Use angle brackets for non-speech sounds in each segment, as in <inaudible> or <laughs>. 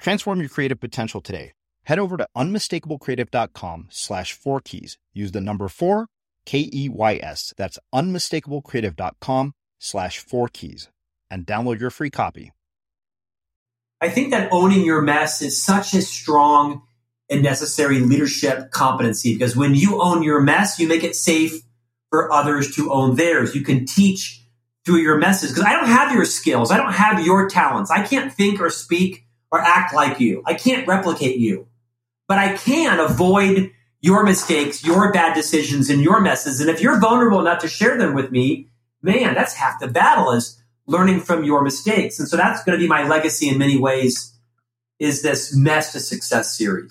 Transform your creative potential today. Head over to unmistakablecreative.com slash four keys. Use the number four, K E Y S. That's unmistakablecreative.com slash four keys and download your free copy. I think that owning your mess is such a strong and necessary leadership competency because when you own your mess, you make it safe for others to own theirs. You can teach through your messes because I don't have your skills. I don't have your talents. I can't think or speak or act like you. I can't replicate you, but I can avoid your mistakes, your bad decisions, and your messes. And if you're vulnerable enough to share them with me, man, that's half the battle is learning from your mistakes. And so that's going to be my legacy in many ways is this mess to success series.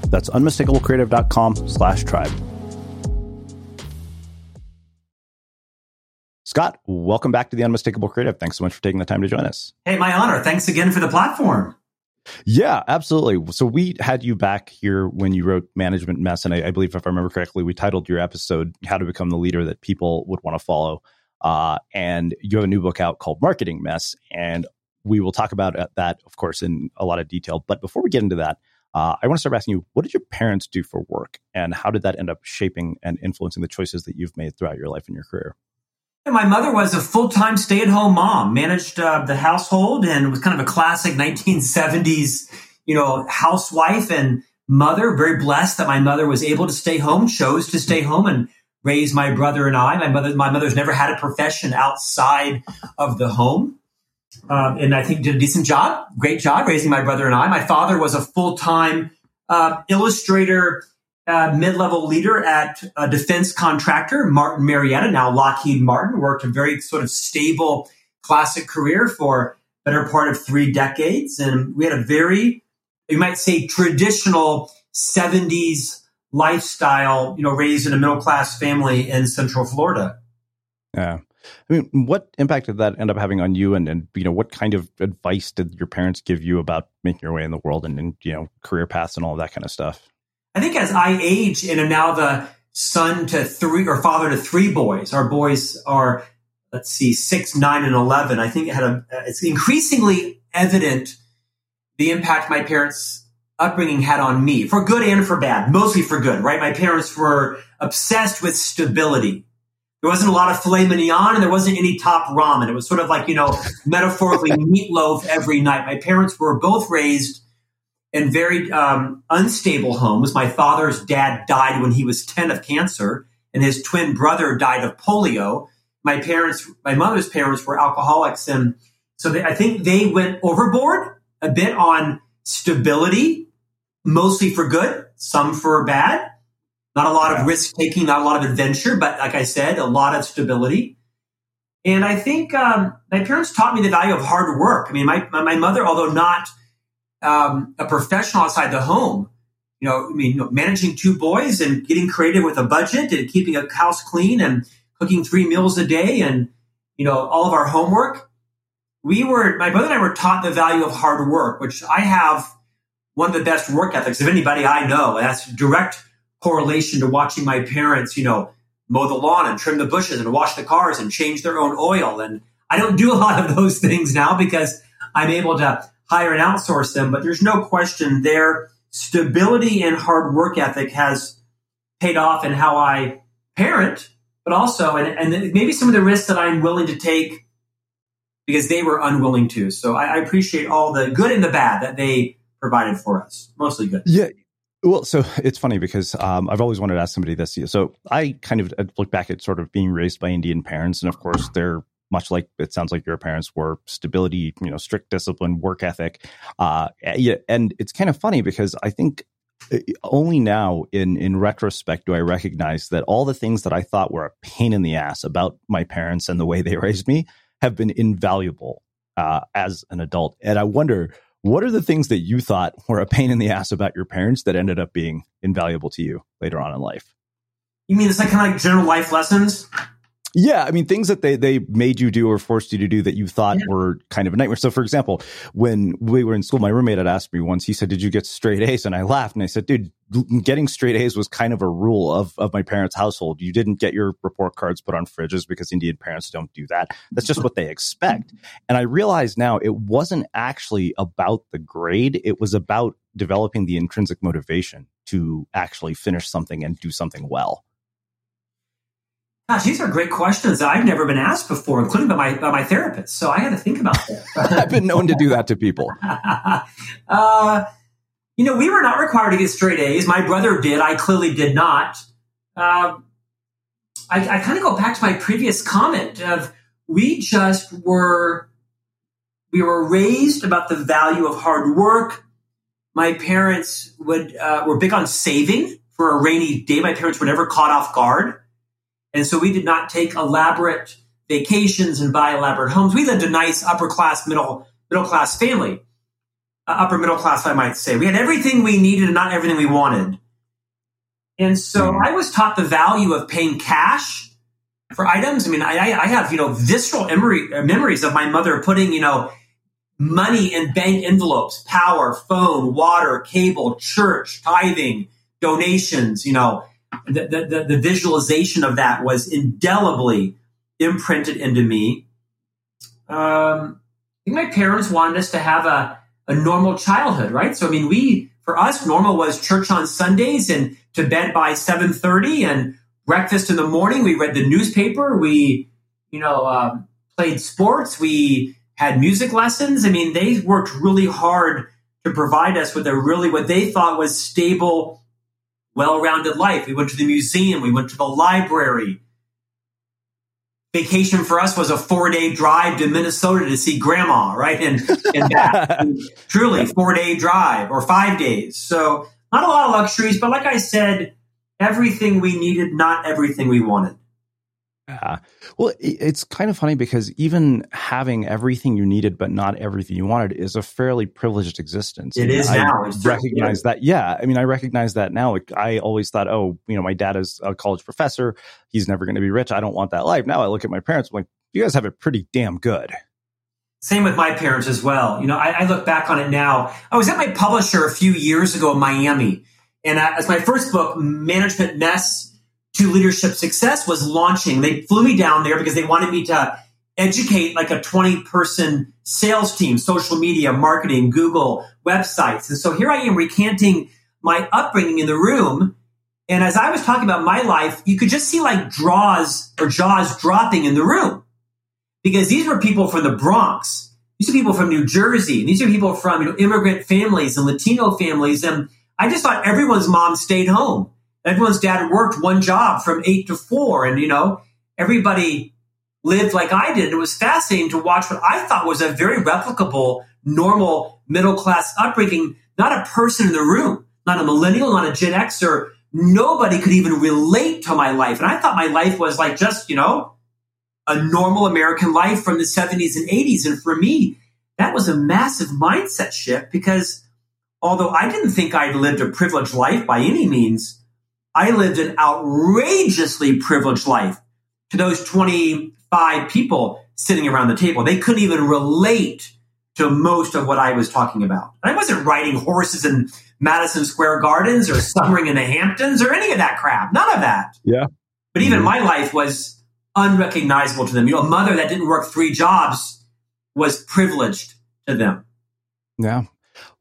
that's unmistakablecreative.com slash tribe. Scott, welcome back to the Unmistakable Creative. Thanks so much for taking the time to join us. Hey, my honor. Thanks again for the platform. Yeah, absolutely. So we had you back here when you wrote Management Mess, and I, I, believe, if I remember correctly, we titled your episode "How to Become the Leader That People Would Want to Follow." Uh, and you have a new book out called Marketing Mess, and we will talk about that, of course, in a lot of detail. But before we get into that, uh, I want to start asking you, what did your parents do for work, and how did that end up shaping and influencing the choices that you've made throughout your life and your career? My mother was a full time stay at home mom, managed uh, the household, and was kind of a classic <laughs> 1970s, you know, housewife and mother. Very blessed that my mother was able to stay home, chose to stay home, and raise my brother and I. My mother, my mother's never had a profession outside of the home. Um, and I think did a decent job, great job raising my brother and I. My father was a full time uh, illustrator, uh, mid level leader at a defense contractor, Martin Marietta, now Lockheed Martin. Worked a very sort of stable, classic career for better part of three decades, and we had a very, you might say, traditional '70s lifestyle. You know, raised in a middle class family in Central Florida. Yeah. I mean, what impact did that end up having on you? And, and you know, what kind of advice did your parents give you about making your way in the world and, and you know, career paths and all that kind of stuff? I think as I age and am now the son to three or father to three boys, our boys are, let's see, six, nine, and 11. I think it had a, it's increasingly evident the impact my parents' upbringing had on me for good and for bad, mostly for good, right? My parents were obsessed with stability there wasn't a lot of filet mignon and there wasn't any top ramen. It was sort of like, you know, metaphorically <laughs> meatloaf every night. My parents were both raised in very um, unstable homes. My father's dad died when he was 10 of cancer and his twin brother died of polio. My parents, my mother's parents were alcoholics. And so they, I think they went overboard a bit on stability, mostly for good, some for bad. Not a lot of risk taking, not a lot of adventure, but like I said, a lot of stability. And I think um, my parents taught me the value of hard work. I mean, my, my mother, although not um, a professional outside the home, you know, I mean, you know, managing two boys and getting creative with a budget and keeping a house clean and cooking three meals a day and, you know, all of our homework. We were, my brother and I were taught the value of hard work, which I have one of the best work ethics of anybody I know. That's direct correlation to watching my parents, you know, mow the lawn and trim the bushes and wash the cars and change their own oil. And I don't do a lot of those <laughs> things now because I'm able to hire and outsource them. But there's no question their stability and hard work ethic has paid off in how I parent, but also, and, and maybe some of the risks that I'm willing to take because they were unwilling to. So I, I appreciate all the good and the bad that they provided for us. Mostly good. Yeah. Well, so <laughs> it's funny because um, I've always wanted to ask somebody this. So I kind of look back at sort of being raised by Indian parents, and of course, they're much like it sounds like your parents were stability, you know, strict discipline, work ethic. Uh, and it's kind of funny because I think uh, only now in in retrospect do I recognize that all the things that I thought were a pain in the ass about my parents and the way they <laughs> raised me have been invaluable uh, as an adult. And I wonder what are the things that you thought were a pain in the ass about your parents that ended up being invaluable to you later on in life? You mean it's like kind of like general life lessons? Yeah, I mean things that they they made you do or forced you to do that you thought yeah. were kind of a nightmare. So, for example, when we were in school, my roommate had asked me once. He said, "Did you get straight A's?" And I laughed and I said, "Dude, getting straight A's was kind of a rule of of my parents' household. You didn't get your report cards put on fridges because Indian parents don't do that. That's just what they expect." <laughs> And I realize now it wasn't actually about the grade; it was about developing the intrinsic motivation to actually finish something and do something well. Gosh, these are great questions that I've never been asked before, including by my by my therapist. So I had to think about that. <laughs> I've been known to do that to people. <laughs> uh, you know, we were not required to get straight A's. My brother did. I clearly did not. Uh, I, I kind of go back to my previous comment of we just were we were raised about the value of hard work. My parents would uh, were big on saving for a rainy day. My parents were never caught off guard. And so we did not take elaborate vacations and buy elaborate homes. We lived a nice upper class, middle, middle class family, upper middle class, I might say. We had everything we needed and not everything we wanted. And so mm-hmm. I was taught the value of paying cash for items. I mean, I, I have, you know, visceral memory, memories of my mother putting, you know, money in bank envelopes, power, phone, water, cable, church, tithing, donations, you know, the, the, the visualization of that was indelibly imprinted into me. Um, I think my parents wanted us to have a, a normal childhood, right? So, I mean, we, for us, normal was church on Sundays and to bed by 7.30 and breakfast in the morning. We read the newspaper. We, you know, um, played sports. We had music lessons. I mean, they worked really hard to provide us with a really, what they thought was stable well-rounded life. We went to the museum. We went to the library. Vacation for us was a four-day drive to Minnesota to see grandma, right? And, and that. <laughs> truly four-day drive or five days. So not a lot of luxuries, but like I said, everything we needed, not everything we wanted. Yeah. Well, it's kind of funny because even having everything you needed but not everything you wanted is a fairly privileged existence. It is I now. recognize that. Yeah. I mean, I recognize that now. Like, I always thought, oh, you know, my dad is a college professor. He's never going to be rich. I don't want that life. Now I look at my parents. I'm like, you guys have it pretty damn good. Same with my parents as well. You know, I, I look back on it now. I was at my publisher a few years ago in Miami, and I, as my first book, Management Mess to leadership success was launching. They flew me down there because they wanted me to educate like a 20 person sales team, social media, marketing, Google, websites. And so here I am recanting my upbringing in the room. And as I was talking about my life, you could just see like draws or jaws dropping in the room because these were people from the Bronx. These are people from New Jersey. These are people from you know, immigrant families and Latino families. And I just thought everyone's mom stayed home everyone's dad worked one job from eight to four. And, you know, everybody lived like I did. It was fascinating to watch what I thought was a very replicable, normal middle class upbringing. Not a person in the room, not a millennial, not a Gen Xer. Nobody could even relate to my life. And I thought my life was like just, you know, a normal American life from the 70s and 80s. And for me, that was a massive mindset shift because although I didn't think I'd lived a privileged life by any means, I lived an outrageously privileged life to those 25 people sitting around the table. They couldn't even relate to most of what I was talking about. I wasn't riding horses in Madison Square Gardens or summering in the Hamptons or any of that crap. None of that. Yeah. But even mm-hmm. my life was unrecognizable to them. You know, a mother that didn't work three jobs was privileged to them. Yeah.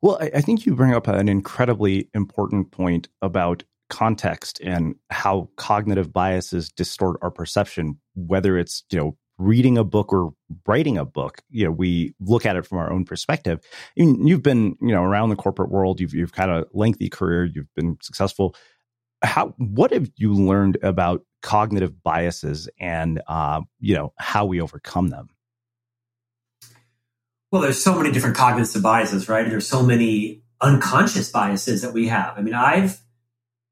Well, I, I think you bring up an incredibly important point about context and how cognitive biases distort our perception, whether it's, you know, reading a book or writing a book, you know, we look at it from our own perspective. you've been, you know, around the corporate world. You've you've had a lengthy career. You've been successful. How what have you learned about cognitive biases and uh, you know how we overcome them? Well, there's so many different cognitive biases, right? There's so many unconscious biases that we have. I mean, I've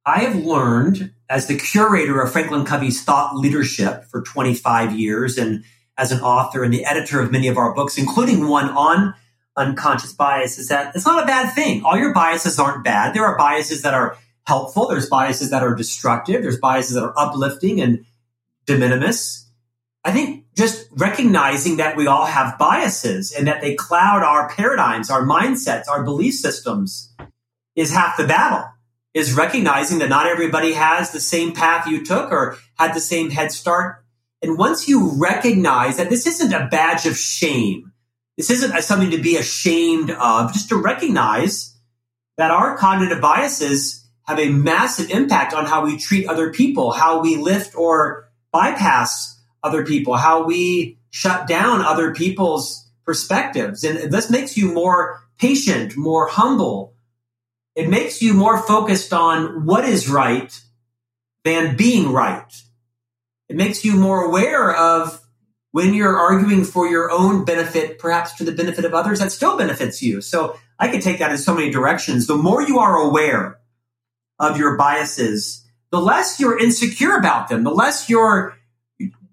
I have learned as the curator of Franklin Covey's thought leadership for 25 years and as an author and the editor of many of our books, including one on unconscious bias, is that it's not a bad thing. All your biases aren't bad. There are biases that are helpful. There's biases that are destructive. There's biases that are uplifting and de minimis. I think just recognizing that we all have biases and that they cloud our paradigms, our mindsets, our belief systems is half the battle is recognizing that not everybody has the same path you took or had the same head start. And once you recognize that this isn't a badge of shame, this isn't something to be ashamed of, just to recognize that our cognitive biases have a massive impact on how we treat other people, how we lift or bypass other people, how we shut down other people's perspectives. And this makes you more patient, more humble, it makes you more focused on what is right than being right. It makes you more aware of when you're arguing for your own benefit, perhaps to the benefit of others, that still benefits you. So I could take that in so many directions. The more you are aware of your biases, the less you're insecure about them, the less you're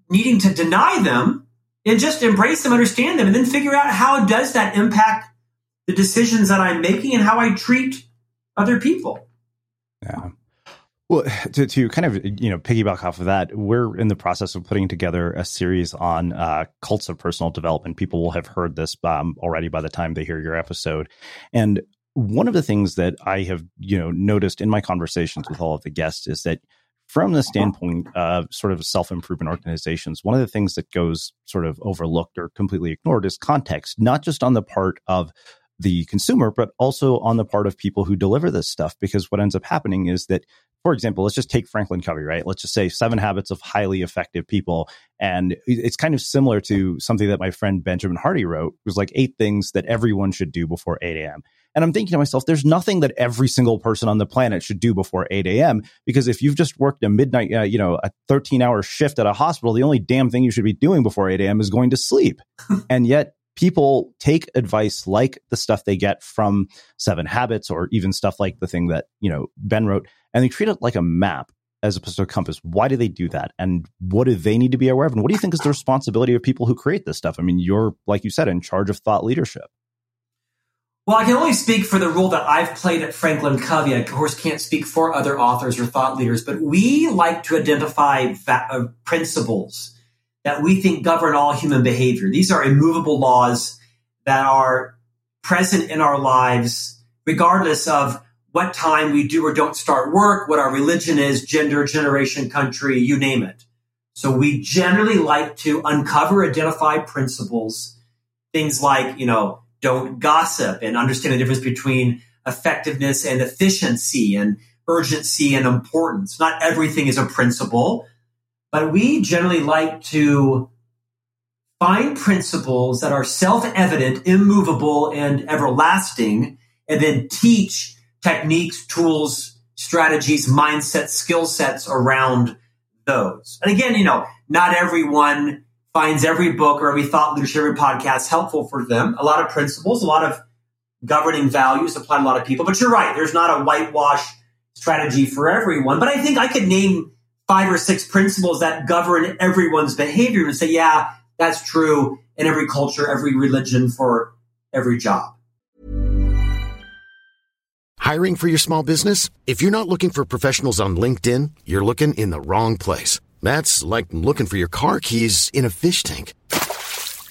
needing to deny them and just embrace them, understand them, and then figure out how does that impact the decisions that I'm making and how I treat other people. Yeah. Well, to, to kind of you know piggyback off of that, we're in the process of putting together a series on uh, cults of personal development. People will have heard this um, already by the time they hear your episode, and one of the things that I have you know noticed in my conversations with all of the guests is that from the standpoint of sort of self improvement organizations, one of the things that goes sort of overlooked or completely ignored is context, not just on the part of the consumer, but also on the part of people who deliver this stuff. Because what ends up happening is that, for example, let's just take Franklin Covey, right? Let's just say seven habits of highly effective people. And it's kind of similar to something that my friend Benjamin Hardy wrote. It was like eight things that everyone should do before 8 a.m. And I'm thinking to myself, there's nothing that every single person on the planet should do before 8 a.m. Because if you've just worked a midnight, uh, you know, a 13 hour shift at a hospital, the only damn thing you should be doing before 8 a.m. is going to sleep. <laughs> and yet people take advice like the stuff they get from Seven Habits or even stuff like the thing that, you know, Ben wrote, and they treat it like a map as opposed to a compass. Why do they do that? And what do they need to be aware of? And what do you think is the responsibility of people who create this stuff? I mean, you're, like you said, in charge of thought leadership. Well, I can only speak for the role that I've played at Franklin Covey. I, of course, can't speak for other authors or thought leaders, but we like to identify va- uh, principles that we think govern all human behavior. These are immovable laws that are present in our lives, regardless of what time we do or don't start work, what our religion is, gender, generation, country, you name it. So we generally like to uncover, identify principles, things like, you know, don't gossip and understand the difference between effectiveness and efficiency and urgency and importance. Not everything is a principle but we generally like to find principles that are self-evident, immovable, and everlasting, and then teach techniques, tools, strategies, mindsets, skill sets around those. And again, you know, not everyone finds every book or every thought leadership, every podcast helpful for them. A lot of principles, a lot of governing values apply to a lot of people. But you're right, there's not a whitewash strategy for everyone. But I think I could name five or six principles that govern everyone's behavior and say, yeah, that's true in every culture, every religion, for every job. Hiring for your small business? If you're not looking for professionals on LinkedIn, you're looking in the wrong place. That's like looking for your car keys in a fish tank.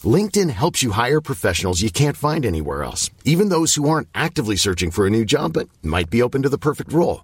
LinkedIn helps you hire professionals you can't find anywhere else, even those who aren't actively searching for a new job but might be open to the perfect role.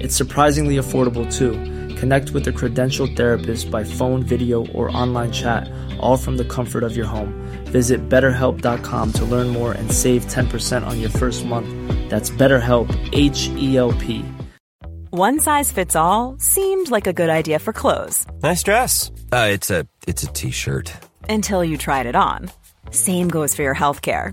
It's surprisingly affordable too. Connect with a credentialed therapist by phone, video, or online chat, all from the comfort of your home. Visit betterhelp.com to learn more and save 10% on your first month. That's BetterHelp, H E L P. One size fits all seemed like a good idea for clothes. Nice dress. Uh, it's a it's a t-shirt. Until you tried it on. Same goes for your health care.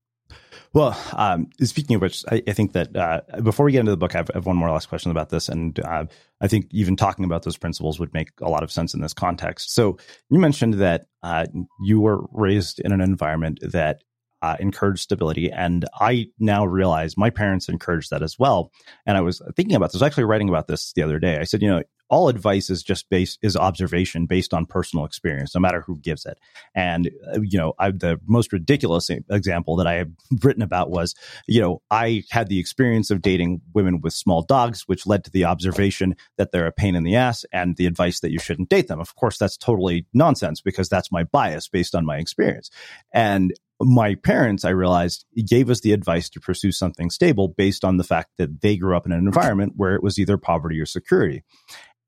Well, um, speaking of which, I, I think that uh, before we get into the book, I have, I have, one more last question about this, and uh, I think even talking about those principles would make a lot of sense in this context. So, you mentioned that uh, you were raised in an environment that uh, encouraged stability, and I now realize my parents encouraged that as well. And I was thinking about this, I was actually writing about this the other day. I said, you know, all advice is just based is observation based on personal experience, no matter who gives it. And uh, you know, I, the most ridiculous example that I have <laughs> written about was, you know, I had the experience of dating women with small dogs, which led to the observation that they're a pain in the ass, and the advice that you shouldn't date them. Of course, that's totally nonsense because that's my bias based on my experience. And my parents, I realized, gave us the advice to pursue something stable based on the fact that they grew up in an environment where it was either poverty or security.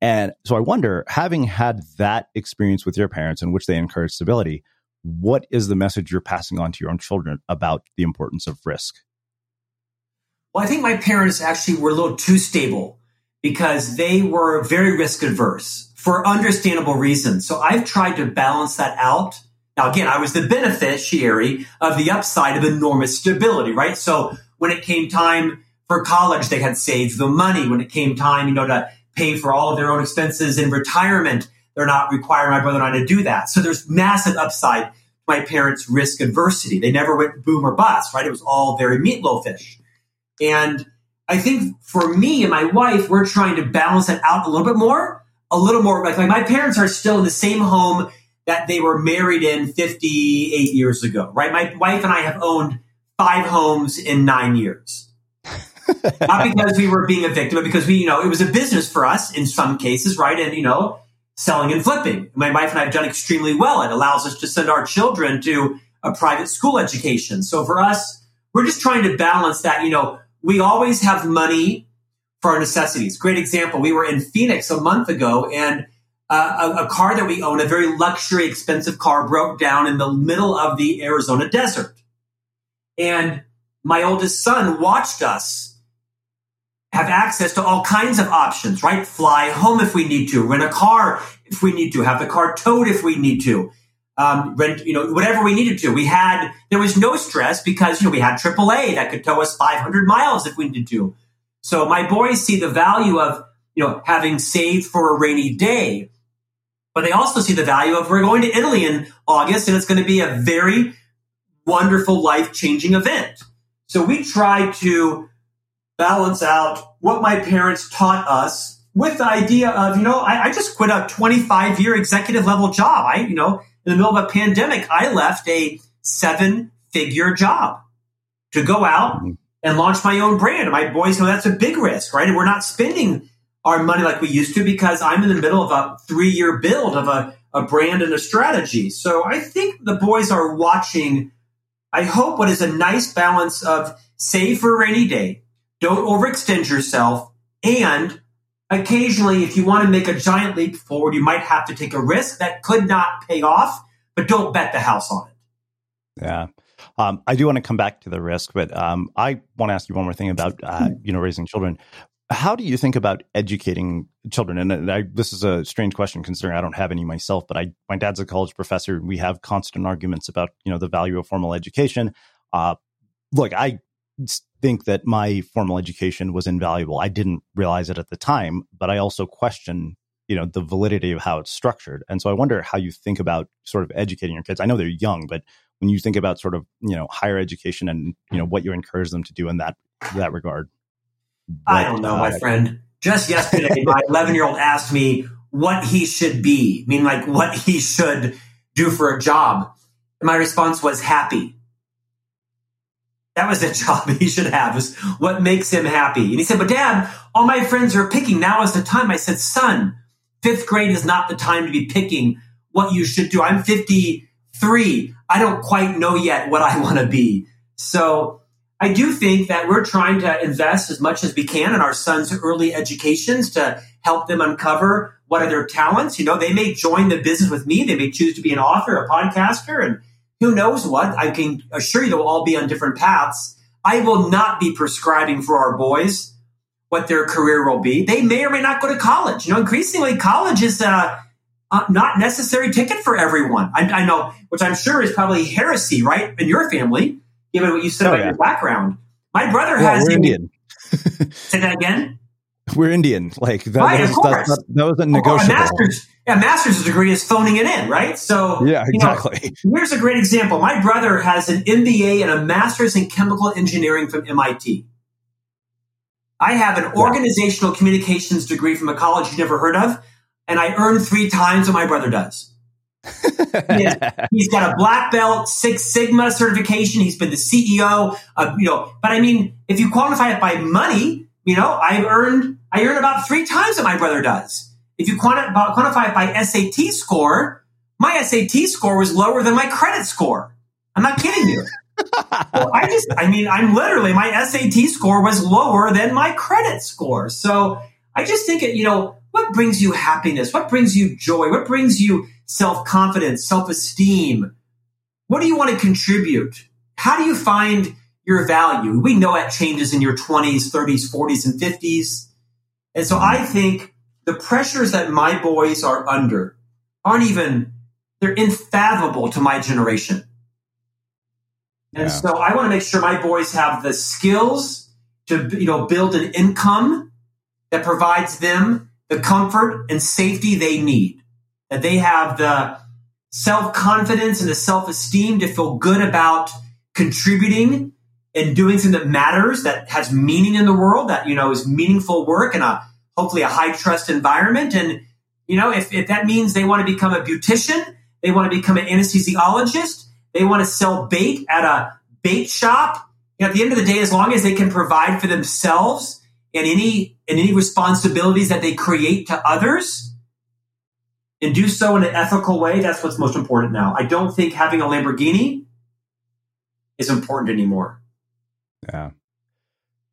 And so I wonder, having had that experience with your parents in which they encourage stability, what is the message you're passing on to your own children about the importance of risk? Well, I think my parents actually were a little too stable because they were very risk adverse for understandable reasons. So I've tried to balance that out. Now, again, I was the beneficiary of the upside of enormous stability, right? So when it came time for college, they had saved the money. When it came time, you know, to pay for all of their own expenses in retirement. they're not requiring my brother and I to do that. So there's massive upside to my parents' risk adversity. They never went boom or bust, right? It was all very meatloafish. And I think for me and my wife, we're trying to balance it out a little bit more, a little more. Like, like my parents are still in the same home that they were married in 58 years ago, right? My wife and I have owned five homes in nine years. <laughs> Not because we were being a victim, but because we, you know, it was a business for us in some cases, right? And, you know, selling and flipping. My wife and I have done extremely well. It allows us to send our children to a private school education. So for us, we're just trying to balance that, you know, we always have money for our necessities. Great example. We were in Phoenix a month ago and uh, a, a, car that we own, a very luxury, expensive car, broke down in the middle of the Arizona desert. And my oldest son watched us have access to all kinds of options, right? Fly home if we need to, rent a car if we need to, have the car towed if we need to, um, rent, you know, whatever we needed to. We had, there was no stress because, you know, we had AAA that could tow us 500 miles if we needed to. So my boys see the value of, you know, having saved for a rainy day, but they also see the value of we're going to Italy in August and it's going to be a very wonderful life changing event. So we try to balance out what my parents taught us with the idea of, you know, I, I just quit a 25 year executive level job. I, you know, in the middle of a pandemic, I left a seven figure job to go out mm-hmm. and launch my own brand. My boys know that's a big risk, right? And we're not spending our money like we used to because I'm in the middle of a three year build of a, a brand and a strategy. So I think the boys are watching I hope what is a nice balance of save for a rainy day, don't overextend yourself, and occasionally, if you want to make a giant leap forward, you might have to take a risk that could not pay off, but don't bet the house on it. Yeah. Um, I do want to come back to the risk, but um, I want to ask you one more thing about uh, you know raising children. How do you think about educating children? And I, this is a strange question considering I don't have any myself, but I, my dad's a college professor. We have constant arguments about, you know, the value of formal education. Uh, look, I think that my formal education was invaluable. I didn't realize it at the time, but I also question, you know, the validity of how it's structured. And so I wonder how you think about sort of educating your kids. I know they're young, but when you think about sort of, you know, higher education and, you know, what you encourage them to do in that, that regard. I don't know, uh, my friend. Just yesterday, my <laughs> 11 year old asked me what he should be, I mean, like what he should do for a job. And my response was happy. That was the <laughs> job he should have, is what makes him happy. And he said, But dad, all my friends are picking. Now is the time. I said, Son, fifth grade is not the time to be picking what you should do. I'm 53. I don't quite know yet what I <laughs> want to be. So I do think that we're trying to invest as much as we can in our sons' early educations to help them uncover what are their talents. You know, they may join the business with me. They may choose to be an author, a podcaster, and who knows what. I can assure you they'll all be on different paths. I will not be prescribing for our boys what their career will be. They may or may not go to college. You know, increasingly college is a, a not necessary ticket for everyone. I, I know, which I'm sure is probably heresy, right? In your family given what you said oh, about yeah. your background. My brother well, has. Indian. <laughs> say that again. <laughs> We're Indian. Like that, right, was, of course. That, that, wasn't oh, negotiable. Oh, master's, yeah, master's degree is phoning it in, right? So yeah, exactly. You know, here's a great example. My brother has an MBA and a master's in chemical engineering from MIT. I have an organizational communications degree from a college you've never heard of, and I earn three times what my brother does he has <laughs> got a black belt, Six Sigma certification. He's been the CEO of, you know, but I mean, if you quantify it by money, you know, I've earned, I earn about three times what my brother does. If you quantify it by SAT score, my SAT score was lower than my credit score. I'm not kidding you. <laughs> well, I just, I mean, I'm literally, my SAT score was lower than my credit score. So I just think it, you know, what brings you happiness? What brings you joy? What brings you self confidence, self esteem? What do you want to contribute? How do you find your value? We know it changes in your 20s, 30s, 40s, and 50s. And so I think the pressures that my boys are under aren't even, they're unfathomable to my generation. And yeah. so I want to make sure my boys have the skills to, you know, build an income that provides them the comfort and safety they need. that they have the self confidence and the self esteem to feel good about contributing and doing something that matters, that has meaning in the world, that, you know, is meaningful work in a hopefully a high trust environment. And, you know, if, if that means they want to become a beautician, they want to become an anesthesiologist, they want to sell bait at a bait shop. You know, at the end of the day, as long as they can provide for themselves and any and any responsibilities that they create to others and do so in an ethical way, that's what's most important now. I don't think having a Lamborghini is important anymore. Yeah.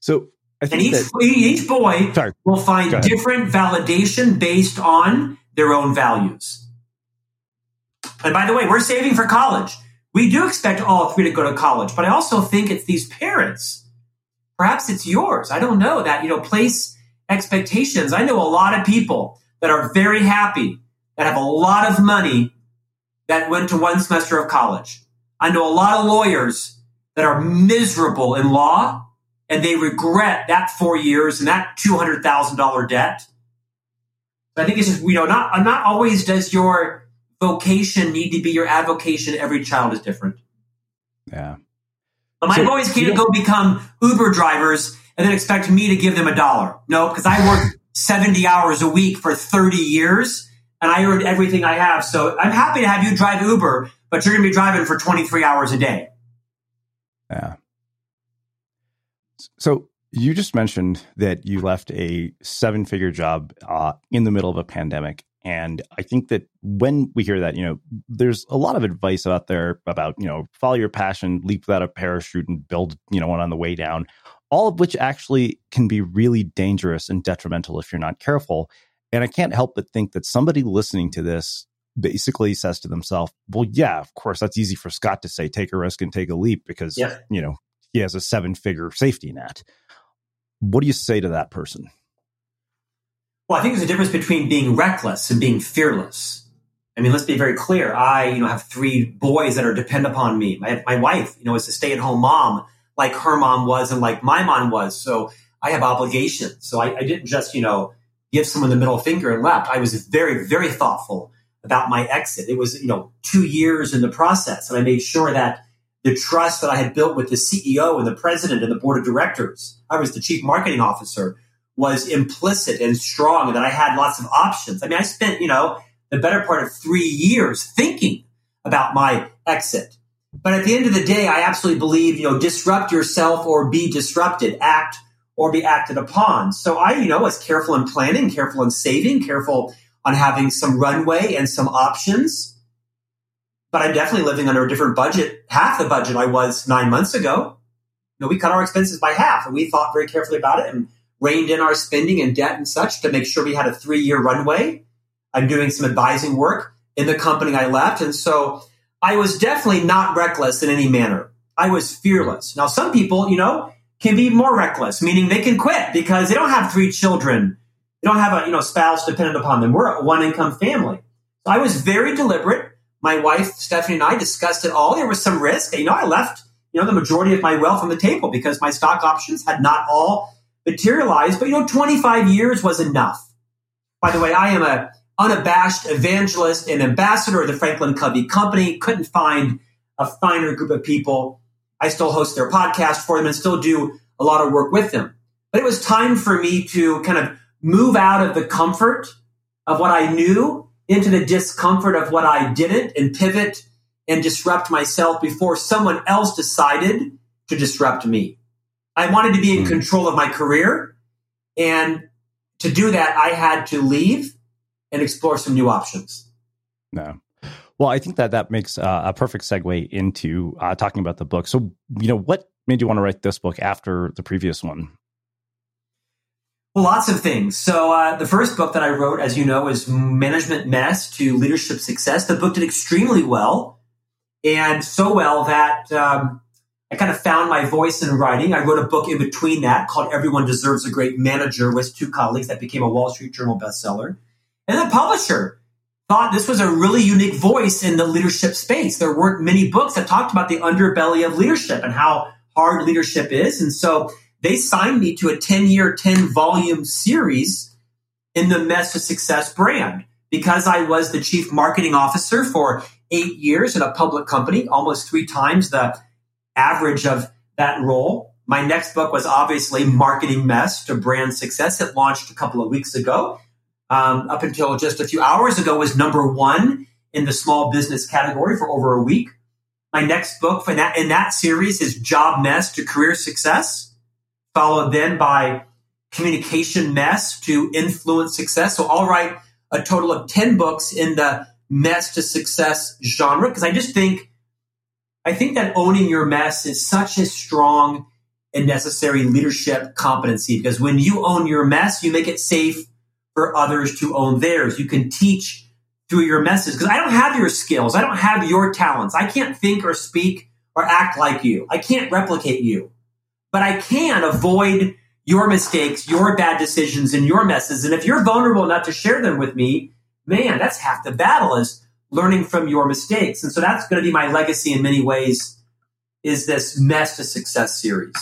So I think and each, that, each boy Sorry. will find different validation based on their own values. And by the way, we're saving for college. We do expect all three to go to college, but I also think it's these parents. Perhaps it's yours. I don't know that, you know, place expectations. I know a lot of people that are very happy, that have a lot of money that went to one semester of college. I know a lot of lawyers that are miserable in law and they regret that four years and that $200,000 debt. I think it's just, you know, not, uh, not always does your vocation need to be your avocation. Every child is different. Yeah. But my So, boys can't go become Uber drivers and then expect me to give them a dollar. No, because I worked 70 hours a week for 30 years and I earned everything I have. So I'm happy to have you drive Uber, but you're going to be driving for 23 hours a day. Yeah. So you just mentioned that you left a seven figure job uh, in the middle of a pandemic. And I think that when we hear that, you know, there's a lot of advice out there about, you know, follow your passion, leap without a parachute and build, you know, one on the way down, all of which actually can be really dangerous and detrimental if you're not careful. And I can't help but think that somebody listening to this basically says to themselves, well, yeah, of course, that's easy for Scott to say, take a risk and take a leap because, Yeah. you know, he has a seven figure safety net. What do you say to that person? Well, I think there's a difference between being reckless and being fearless. I mean, let's be very clear. I, you know, have three boys that are depend upon me. My, my wife, you know, is a stay at home mom like her mom was and like my mom was. So I have obligations. So I, I didn't just, you know, give someone the middle finger and left. I was very, very thoughtful about my exit. It was, you know, two years in the process. And I made sure that the trust that I had built with the CEO and the president and the board of directors, I was the chief marketing officer, was implicit and strong and that I had lots of options. I mean, I spent, you know, the better part of three years thinking about my exit. But at the end of the day, I absolutely believe, you know, disrupt yourself or be disrupted, act or be acted upon. So I, you know, was careful in planning, careful in saving, careful on having some runway and some options. But I'm definitely living under a different budget, half the budget I was nine months ago. You know, we cut our expenses by half and we thought very carefully about it and reined in our spending and debt and such to make sure we had a three year runway. I'm doing some advising work in the company I left. And so I was definitely not reckless in any manner. I was fearless. Now, some people, you know, can be more reckless, meaning they can quit because they don't have three children. They don't have a, you know, spouse dependent upon them. We're a one income family. So I was very deliberate. My wife, Stephanie, and I discussed it all. There was some risk. You know, I left, you know, the majority of my wealth on the table because my stock options had not all materialized. But, you know, 25 years was enough. By the way, I am a unabashed evangelist and ambassador of the Franklin Covey Company. Couldn't find a finer group of people. I still host their podcast for them and still do a lot of work with them. But it was time for me to kind of move out of the comfort of what I knew into the discomfort of what I didn't and pivot and disrupt myself before someone else decided to disrupt me. I wanted to be in control of my career. And to do that, I had to leave and explore some new options. No. Well, I think that that makes uh, a perfect segue into uh, talking about the book. So, you know, what made you want to write this book after the previous one? Well, lots of things. So, uh, the first book that I wrote, as you know, is Management Mess to Leadership Success. The book did extremely well, and so well that um, I kind of found my voice in writing. I wrote a book in between that called Everyone Deserves a Great Manager with two colleagues that became a Wall Street Journal bestseller. And the publisher thought this was a really unique voice in the leadership space. There weren't many books that talked about the underbelly of leadership and how hard leadership is. And so they signed me to a 10 year, 10 volume series in the Mess to Success brand. because I was the chief marketing officer for eight years in a public company, almost three times the average of that role. My next book was obviously Marketing Mess to Brand Success. It launched a couple of weeks ago. Um, up until just a few hours ago was number one in the small business category for over a week. My next book for that, in that series is Job Mess to Career Success, followed then by Communication Mess to Influence Success. So I'll write a total of 10 books in the mess to success genre because I just think I think that owning your mess is such a strong and necessary leadership competency because when you own your mess, you make it safe for others to own theirs. You can teach through your messes because I don't have your skills. I don't have your talents. I can't think or speak or act like you. I can't replicate you, but I can avoid your mistakes, your bad decisions, and your messes. And if you're vulnerable enough to share them with me, man, that's half the battle is learning from your mistakes. And so that's going to be my legacy in many ways is this mess to success series.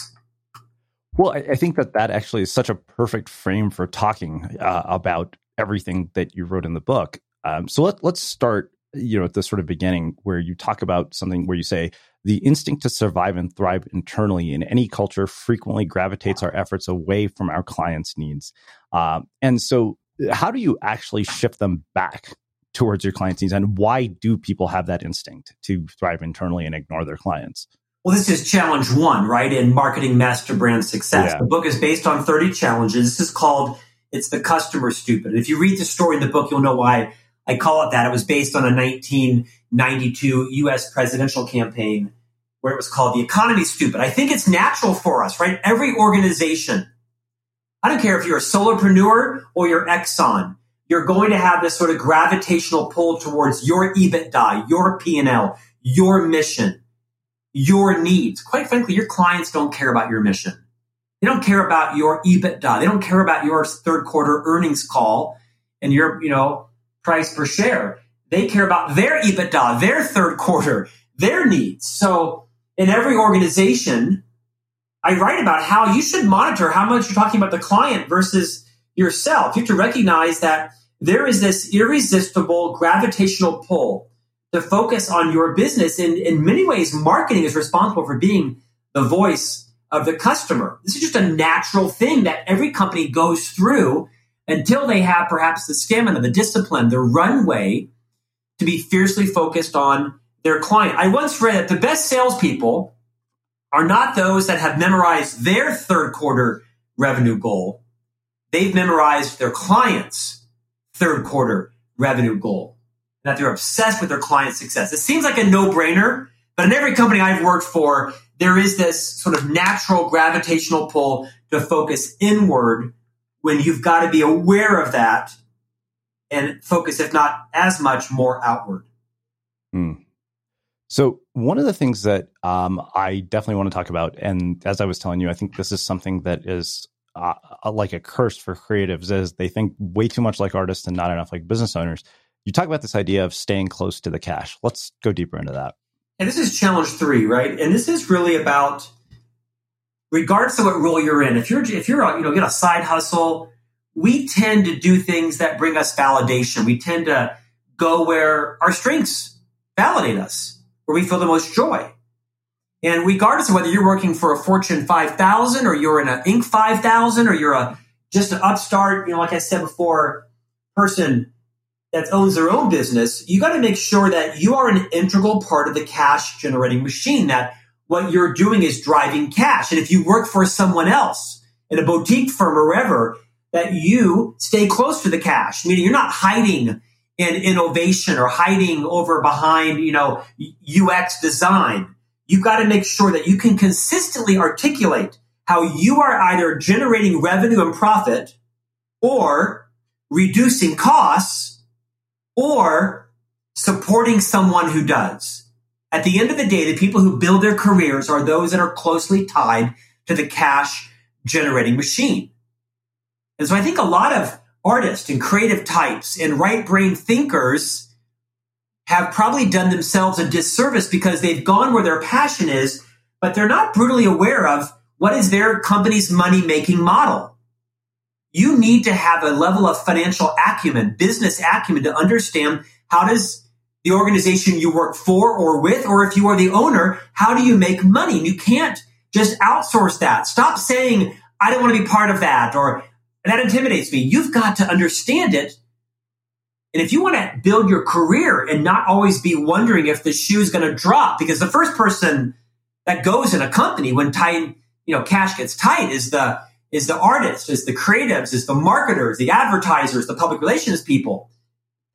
Well, I, think that that actually is such a perfect frame for talking uh, about everything that you wrote in the book. Um, so let, let's start, you know, at the sort of beginning where you talk about something where you say the instinct to survive and thrive internally in any culture frequently gravitates our efforts away from our clients' needs. Um, and so, how do you actually shift them back towards your clients' needs, and why do people have that instinct to thrive internally and ignore their clients? Well, this is challenge one, right? In Marketing Mess to Brand Success. Yeah. The book is based on 30 challenges. This is called It's the Customer Stupid. If you read the story in the book, you'll know why I call it that. It was based on a 1992 US presidential campaign where it was called The Economy Stupid. I think it's natural for us, right? Every organization, I don't care if you're a solopreneur or you're Exxon, you're going to have this sort of gravitational pull towards your EBITDA, your P&L, your mission, your needs. Quite frankly, your clients don't care about your mission. They don't care about your EBITDA. They don't care about your third quarter earnings call and your, you know, price per share. They care about their EBITDA, their third quarter, their needs. So in every organization, I write about how you should monitor how much you're talking about the client versus yourself. You have to recognize that there is this irresistible gravitational pull to focus on your business. And in many ways, marketing is responsible for being the voice of the customer. This is just a natural thing that every company goes through until they have perhaps the stamina, the discipline, the runway to be fiercely focused on their client. I once read that the best salespeople are not those that have memorized their third quarter revenue goal. They've memorized their client's third quarter revenue goal. That they're obsessed with their client's success. It seems like a no brainer, but in every company I've worked for, there is this sort of natural gravitational pull to focus inward when you've got to be aware of that and focus, if not as much, more outward. Hmm. So one of the things that um, I definitely want to talk about, and as I was telling you, I think this is something that is uh, like a curse for creatives, is they think way too much like artists and not enough like business owners. You talk about this idea of staying close to the cash. Let's go deeper into that. And this is challenge three, right? And this is really about, regardless of what role you're in, if you're if you're a, you know get a side hustle, we tend to do things that bring us validation. We tend to go where our strengths validate us where we feel the most joy. And regardless of whether you're working for a Fortune 5000 or you're in an Inc. 5000 or you're a just an upstart, you know, like I said before, person that owns their own business, you got to make sure that you are an integral part of the cash generating machine, that what you're doing is driving cash. And if you work for someone else in a boutique firm or wherever, that you stay close to the cash, meaning you're not hiding in innovation or hiding over behind, you know, UX design. You've got to make sure that you can consistently articulate how you are either generating revenue and profit or reducing costs or supporting someone who does. At the end of the day, the people who build their careers are those that are closely tied to the cash generating machine. And so I think a lot of artists and creative types and right brain thinkers have probably done themselves a disservice because they've gone where their passion is, but they're not brutally aware of what is their company's money making model. you need to have a level of financial acumen, business acumen to understand how does the organization you work for or with, or if you are the owner, how do you make money? You can't just outsource that. Stop saying, I don't want to be part of that or that intimidates me. You've got to understand it. And if you want to build your career and not always be wondering if the shoe is going to drop, because the first person that goes in a company when tight, you know, cash gets tight is the is the artist, is the creatives, is the marketers, the advertisers, the public relations people,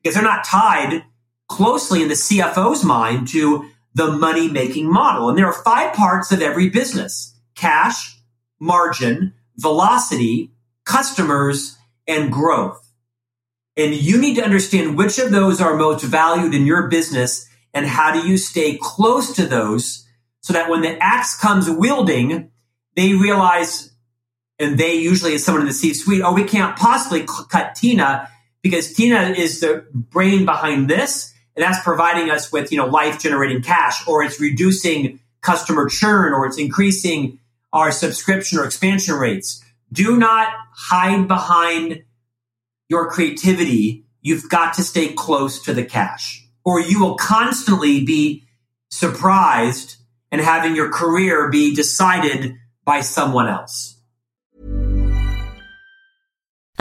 because they're not tied closely in the CFO's mind to the money making model. And there are five parts of every business cash, margin, velocity, customers, and growth. And you need to understand which of those are most valued in your business and how do you stay close to those so that when the axe comes wielding, they realize, and they usually is someone in the C suite, oh, we can't possibly cut Tina because Tina is the brain behind this. And that's providing us with, you know, life generating cash or it's reducing customer churn or it's increasing our subscription or expansion rates. Do not hide behind your creativity. You've got to stay close to the cash or you will constantly be surprised and having your career be decided by someone else.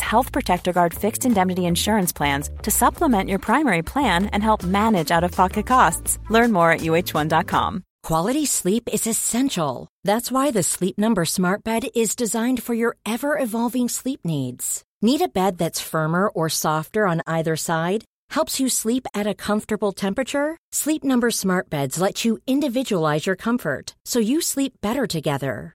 Health Protector Guard fixed indemnity insurance plans to supplement your primary plan and help manage out of pocket costs. Learn more at uh1.com. Quality sleep is essential. That's why the Sleep Number Smart Bed is designed for your ever evolving sleep needs. Need a bed that's firmer or softer on either side? Helps you sleep at a comfortable temperature? Sleep Number Smart Beds let you individualize your comfort so you sleep better together.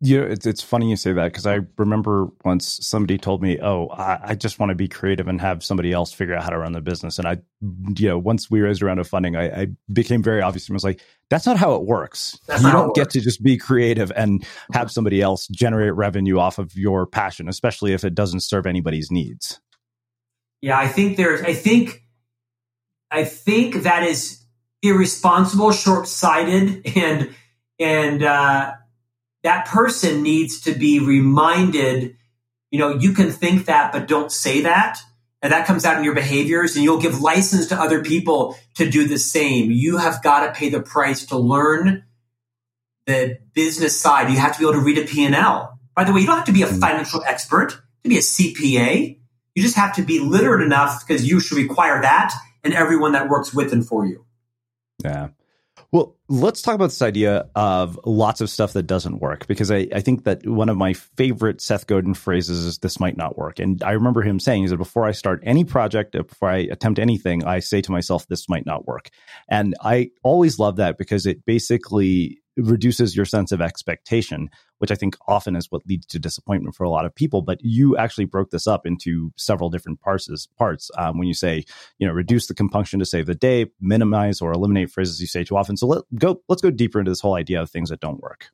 You know, it's it's funny you say that because I remember once somebody told me, "Oh, I, I just want to be creative and have somebody else figure out how to run the business." And I, you know, once we raised a round of funding, I, I became very obvious. I was like, "That's not how it works. That's you don't get works. to just be creative and have somebody else generate revenue off of your passion, especially if it doesn't serve anybody's needs." Yeah, I think there's, I think, I think that is irresponsible, short sighted, and, and, uh, that person needs to be reminded, you know, you can think that, but don't say that. And that comes out in your behaviors and you'll give license to other people to do the same. You have got to pay the price to learn the business side. You have to be able to read a P&L. By the way, you don't have to be a mm. financial expert to be a CPA. You just have to be literate enough because you should require that and everyone that works with and for you. Yeah. Well, let's talk about this idea of lots of stuff that doesn't work because I, I think that one of my favorite Seth Godin phrases is this might not work. And I remember him saying, is that before I start any project, uh, before I attempt anything, I say to myself, this might not work. And I always love that because it basically reduces your sense of expectation, which I think often is what leads to disappointment for a lot of people. But you actually broke this up into several different parts. Parts um, when you say, you know, reduce the compunction to save the day, minimize or eliminate phrases you say too often. So let go. Let's go deeper into this whole idea of things that don't work.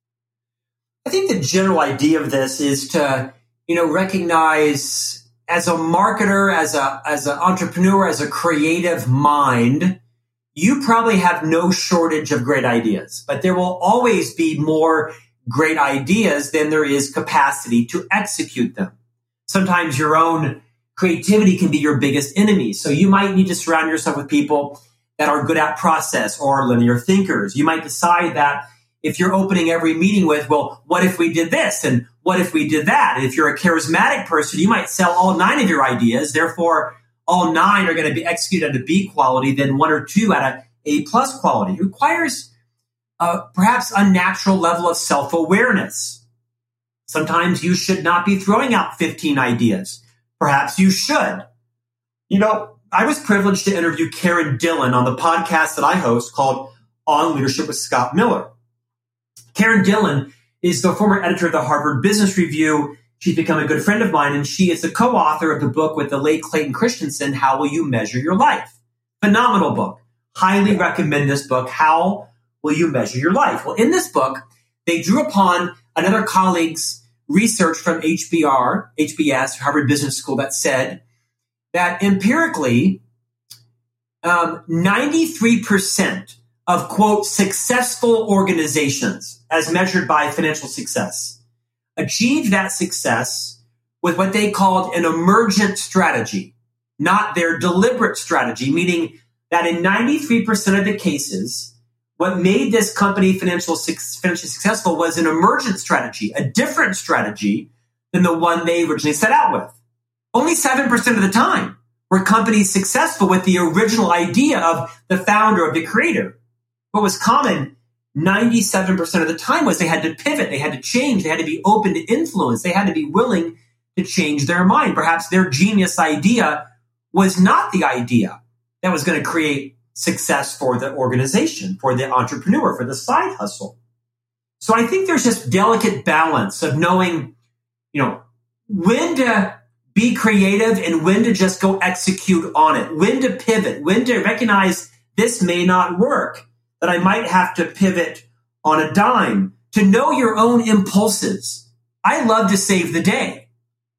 I think the general idea of this is to, you know, recognize as a marketer, as a as an entrepreneur, as a creative mind you probably have no shortage of great ideas, but there will always be more great ideas than there is capacity to execute them. Sometimes your own creativity can be your biggest enemy. So you might need to surround yourself with people that are good at process or linear thinkers. You might decide that if you're opening every meeting with, well, what if we did this? And what if we did that? And if you're a charismatic person, you might sell all nine of your ideas. Therefore, all nine are going to be executed at a B quality, then one or two at a A plus quality. It requires a perhaps unnatural level of self awareness. Sometimes you should not be throwing out 15 ideas. Perhaps you should. You know, I was privileged to interview Karen Dillon on the podcast that I host called On Leadership with Scott Miller. Karen Dillon is the former editor of the Harvard Business Review She's become a good friend of mine, and she is the co-author of the book with the late Clayton Christensen, How Will You Measure Your Life? Phenomenal book. Highly recommend this book, How Will You Measure Your Life? Well, in this book, they drew upon another colleague's research from HBR, HBS, Harvard Business School, that said that empirically, um, 93% of quote successful organizations as measured by financial success achieved that success with what they called an emergent strategy, not their deliberate strategy, meaning that in 93% of the cases, what made this company financial, financially successful was an emergent strategy, a different strategy than the one they originally set out with. Only 7% of the time were companies successful with the original idea of the founder, of the creator. What was common 97% of the time was they had to pivot, they had to change, they had to be open to influence, they had to be willing to change their mind. Perhaps their genius idea was not the idea that was going to create success for the organization, for the entrepreneur, for the side hustle. So I think there's this delicate balance of knowing, you know, when to be creative and when to just go execute on it, when to pivot, when to recognize this may not work that I might have to pivot on a dime, to know your own impulses. I love to save the day.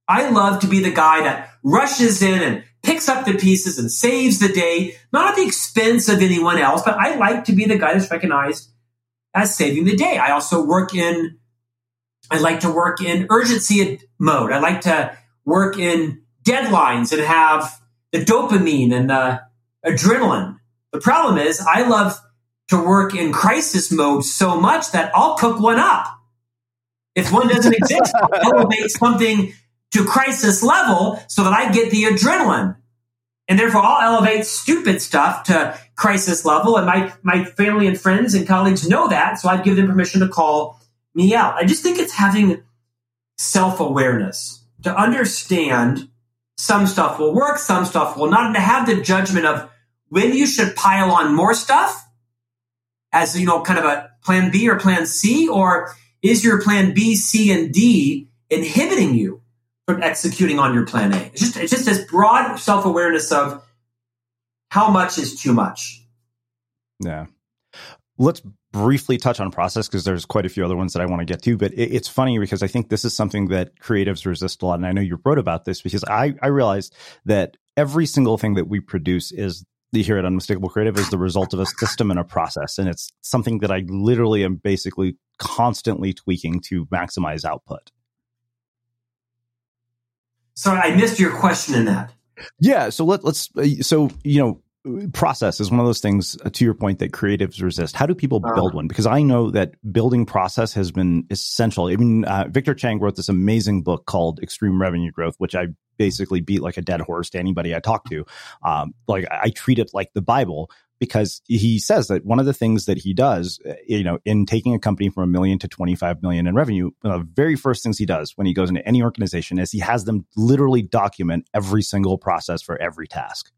I love to be the guy that rushes in and picks up the pieces and saves the day, not at the expense of anyone else, but I like to be the guy that's recognized as saving the day. I also work in, I like to work in urgency mode. I like to work in deadlines and have the dopamine and the adrenaline. The problem is I love to work in crisis mode so much that I'll cook one up. If one doesn't exist, <laughs> I'll elevate something to crisis level so that I get the adrenaline. And therefore I'll elevate stupid stuff to crisis level. And my, my family and friends and colleagues know that. So I'd give them permission to call me out. I just think it's having self awareness to understand some stuff will work, some stuff will not, and to have the judgment of when you should pile on more stuff as you know kind of a plan B or plan C, or is your plan B, C, and D inhibiting you from executing on your plan A? It's just it's just this broad self awareness of how much is too much. Yeah. Let's briefly touch on process because there's quite a few other ones that I want to get to. But it, it's funny because I think this is something that creatives resist a lot. And I know you wrote about this because I, I realized that every single thing that we produce is here at Unmistakable Creative is the result of a system and a process. And it's something that I literally am basically constantly tweaking to maximize output. Sorry, I missed your question in that. Yeah. So let, let's, uh, so, you know, process is one of those things uh, to your point that creatives resist how do people uh-huh. build one because i know that building process has been essential i mean uh, victor cheng wrote this amazing book called extreme revenue growth which i basically beat like a dead horse to anybody i talk to um, like i treat it like the bible because he says that one of the things that he does, uh, you know, in taking a company from a million to 25 million in revenue, one of the very first things he does when he goes into any organization is he has them literally document every single process for every task.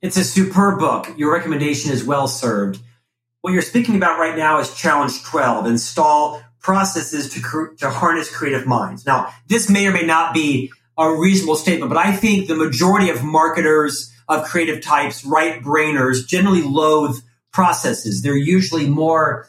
It's a superb book. Your recommendation is well served. What you're speaking about right now is Challenge 12 install processes to, to harness creative minds. Now, this may or may not be a reasonable statement, but I think the majority of marketers, of creative types, right brainers, generally loathe processes. They're usually more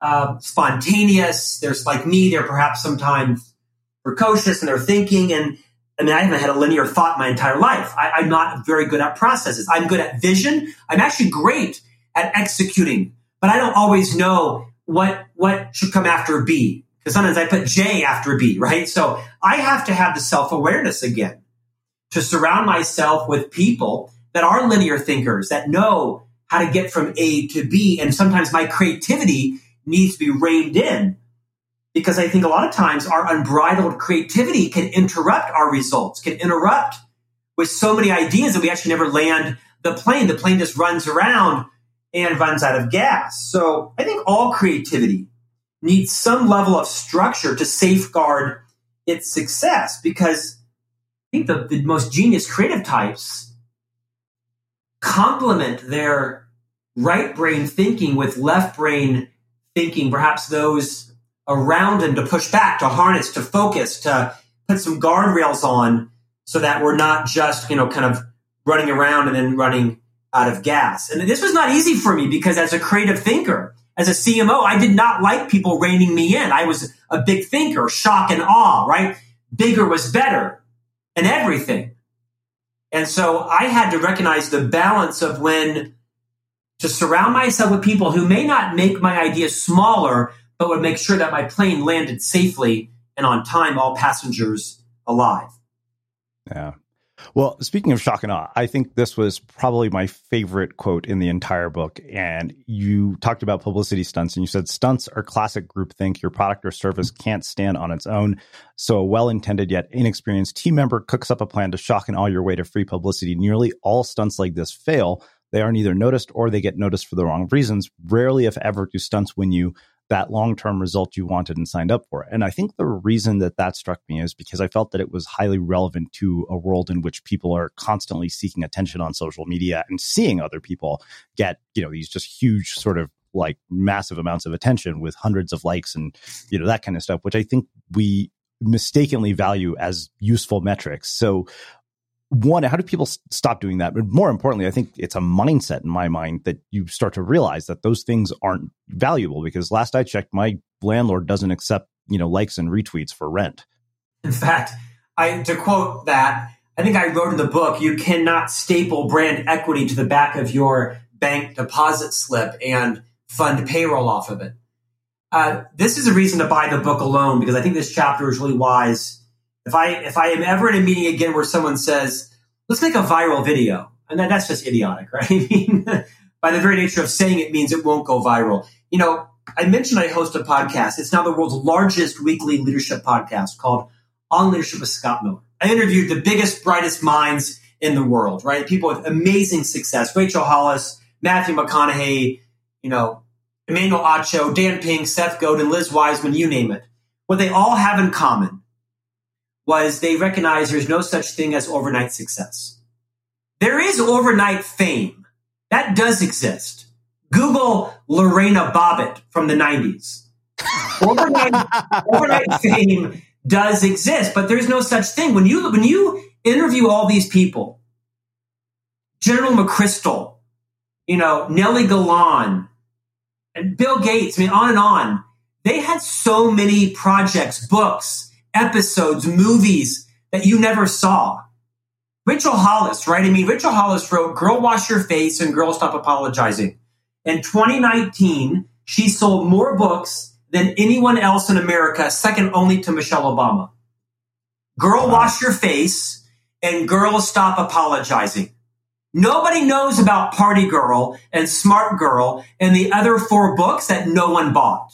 uh, spontaneous. There's like me, they're perhaps sometimes precocious in their thinking. And I mean, I haven't had a linear thought my entire life. I, am not very good at processes. I'm good at vision. I'm actually great at executing, but I don't always know what what should come after B because sometimes I put J after B, right? So I have to have the self awareness again to surround myself with people that are linear thinkers that know how to get from A to B, and sometimes my creativity needs to be reined in because I think a lot of times our unbridled creativity can interrupt our results, can interrupt with so many ideas that we actually never land the plane. The plane just runs around and runs out of gas. So I think all creativity needs some level of structure to safeguard its success because I think the, the most genius creative types complement their right brain thinking with left brain thinking, perhaps those around him to push back, to harness, to focus, to put some guardrails on so that we're not just, you know, kind of running around and then running out of gas. And this was not easy for me because as a creative thinker, as a CMO, I did not like people reining me in. I was a big thinker, shock and awe, right? Bigger was better and everything. And so I had to recognize the balance of when to surround myself with people who may not make my ideas smaller, but would make sure that my plane landed safely and on time, all passengers alive. Yeah. Well, speaking of shock and awe, I think this was probably my favorite quote in the entire book. And you talked about publicity stunts and you said stunts are classic groupthink. Your product or service can't stand on its own. So a well intended yet inexperienced team member cooks up a plan to shock and awe your way to free publicity. Nearly all stunts like this fail. They are neither noticed or they get noticed for the wrong reasons. Rarely, if ever, do stunts win you that long term result you wanted and signed up for. And I think the reason that that struck me is because I felt that it was highly relevant to a world in which people are constantly seeking attention on social media and seeing other people get, you know, these just huge sort of like massive amounts of attention with hundreds of likes and, you know, that kind of stuff, which I think we mistakenly value as useful metrics. So one, how do people stop doing that? But more importantly, I think it's a mindset in my mind that you start to realize that those things aren't valuable because last I checked, my landlord doesn't accept, you know, likes and retweets for rent. In fact, I to quote that, I think I wrote in the book, you cannot staple brand equity to the back of your bank deposit slip and fund payroll off of it. Uh, this is a reason to buy the book alone because I think this chapter is really wise if I if I am ever in a meeting again where someone says, "Let's make a viral video," and that, that's just idiotic, <laughs> right? I mean, by the very nature of saying it means it won't go viral. You know, I mentioned I host a podcast. It's now the world's largest weekly leadership podcast called On Leadership with Scott Miller. I interviewed the biggest, brightest minds in the world, right? People with amazing success. Rachel Hollis, Matthew McConaughey, you know, Emmanuel Acho, Dan Pink, Seth Godin, Liz Wiseman, you name it. What they all have in common was they recognize there's no such thing as overnight success. There is overnight fame. That does exist. Google Lorena Bobbitt from the 90s. Overnight, <laughs> overnight fame does exist, but there's no such thing. When you when you interview all these people, General McChrystal, you know, Nely Galán, and Bill Gates, I mean, on and on. They had so many projects, books, episodes, movies that you never saw. Rachel Hollis, right? I mean, Rachel Hollis wrote Girl Wash Your Face and Girl Stop Apologizing. In 2019, she sold more books than anyone else in America, second only to Michelle Obama. Girl Wash Your Face and Girl Stop Apologizing. Nobody knows about Party Girl and Smart Girl and the other four books that no one bought.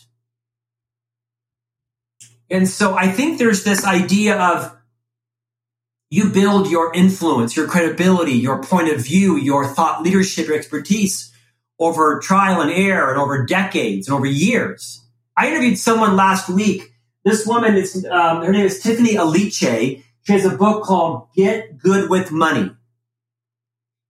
And so I think there's this idea of you build your influence, your credibility, your point of view, your thought leadership, your expertise over trial and error and over decades and over years. I interviewed someone last week. This woman is, um, her name is Tiffany Aliche. She has a book called Get Good with Money.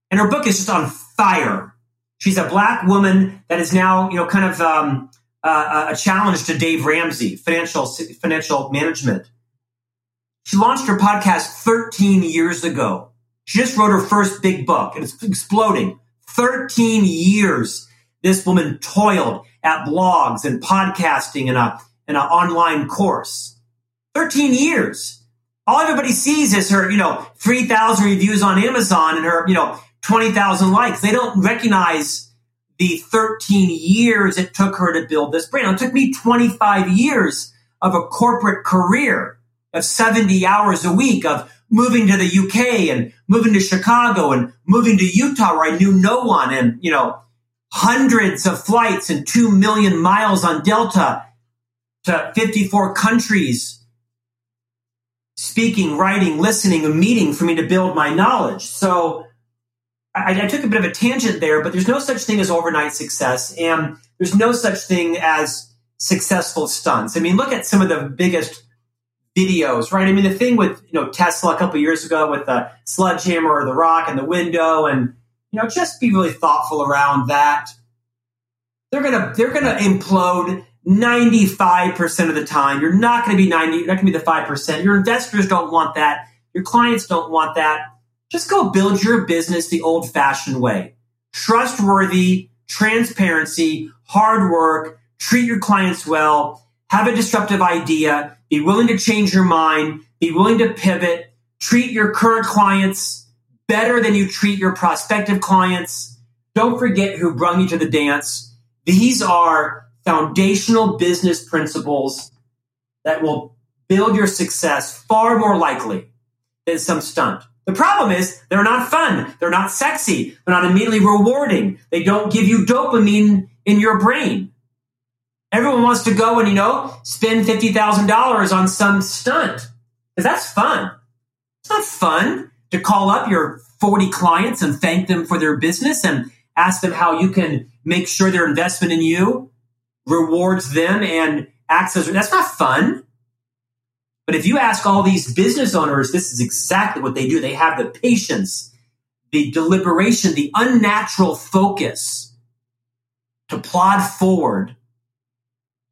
And her book is just on fire. She's a black woman that is now, you know, kind of um, uh, a challenge to Dave Ramsey, financial financial management. She launched her podcast 13 years ago. She just wrote her first big book, and it's exploding. 13 years this woman toiled at blogs and podcasting and a and an online course. 13 years. All everybody sees is her, you know, 3,000 reviews on Amazon and her, you know, 20,000 likes. They don't recognize the 13 years it took her to build this brand. It took me 25 years of a corporate career of 70 hours a week of moving to the UK and moving to Chicago and moving to Utah where I knew no one and, you know, hundreds of flights and 2 million miles on Delta to 54 countries speaking, writing, listening, and meeting for me to build my knowledge. So I, I, took a bit of a tangent there, but there's no such thing as overnight success, and there's no such thing as successful stunts. I mean, look at some of the biggest videos, right? I mean, the thing with you know Tesla a couple years ago with the sledgehammer or the rock and the window, and you know, just be really thoughtful around that. They're gonna they're gonna implode 95% of the time. You're not gonna be 90, you're not gonna be the 5%. Your investors don't want that. Your clients don't want that just go build your business the old fashioned way. Trustworthy, transparency, hard work, treat your clients well, have a disruptive idea, be willing to change your mind, be willing to pivot, treat your current clients better than you treat your prospective clients. Don't forget who brought you to the dance. These are foundational business principles that will build your success far more likely than some stunt. The problem is they're not fun. They're not sexy. They're not immediately rewarding. They don't give you dopamine in your brain. Everyone wants to go and, you know, spend $50,000 on some stunt because that's fun. It's not fun to call up your 40 clients and thank them for their business and ask them how you can make sure their investment in you rewards them and acts as that's not fun. But if you ask all these business owners, this is exactly what they do. They have the patience, the deliberation, the unnatural focus to plod forward.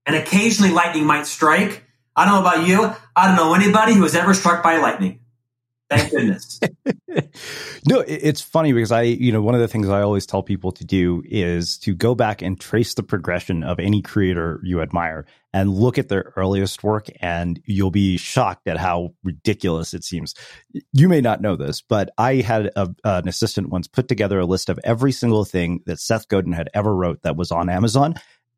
And occasionally lightning might strike. I don't know about you. I don't know anybody who was ever struck by lightning. Thank <laughs> goodness. no, it's funny because I, you know, one of the things I always tell people to do is to go back and trace the progression of any creator you admire and look at their earliest work, and you'll be shocked at how ridiculous it seems. You may not know this, but I had a, an assistant once put together a list of every single thing that Seth Godin had ever wrote that was on Amazon.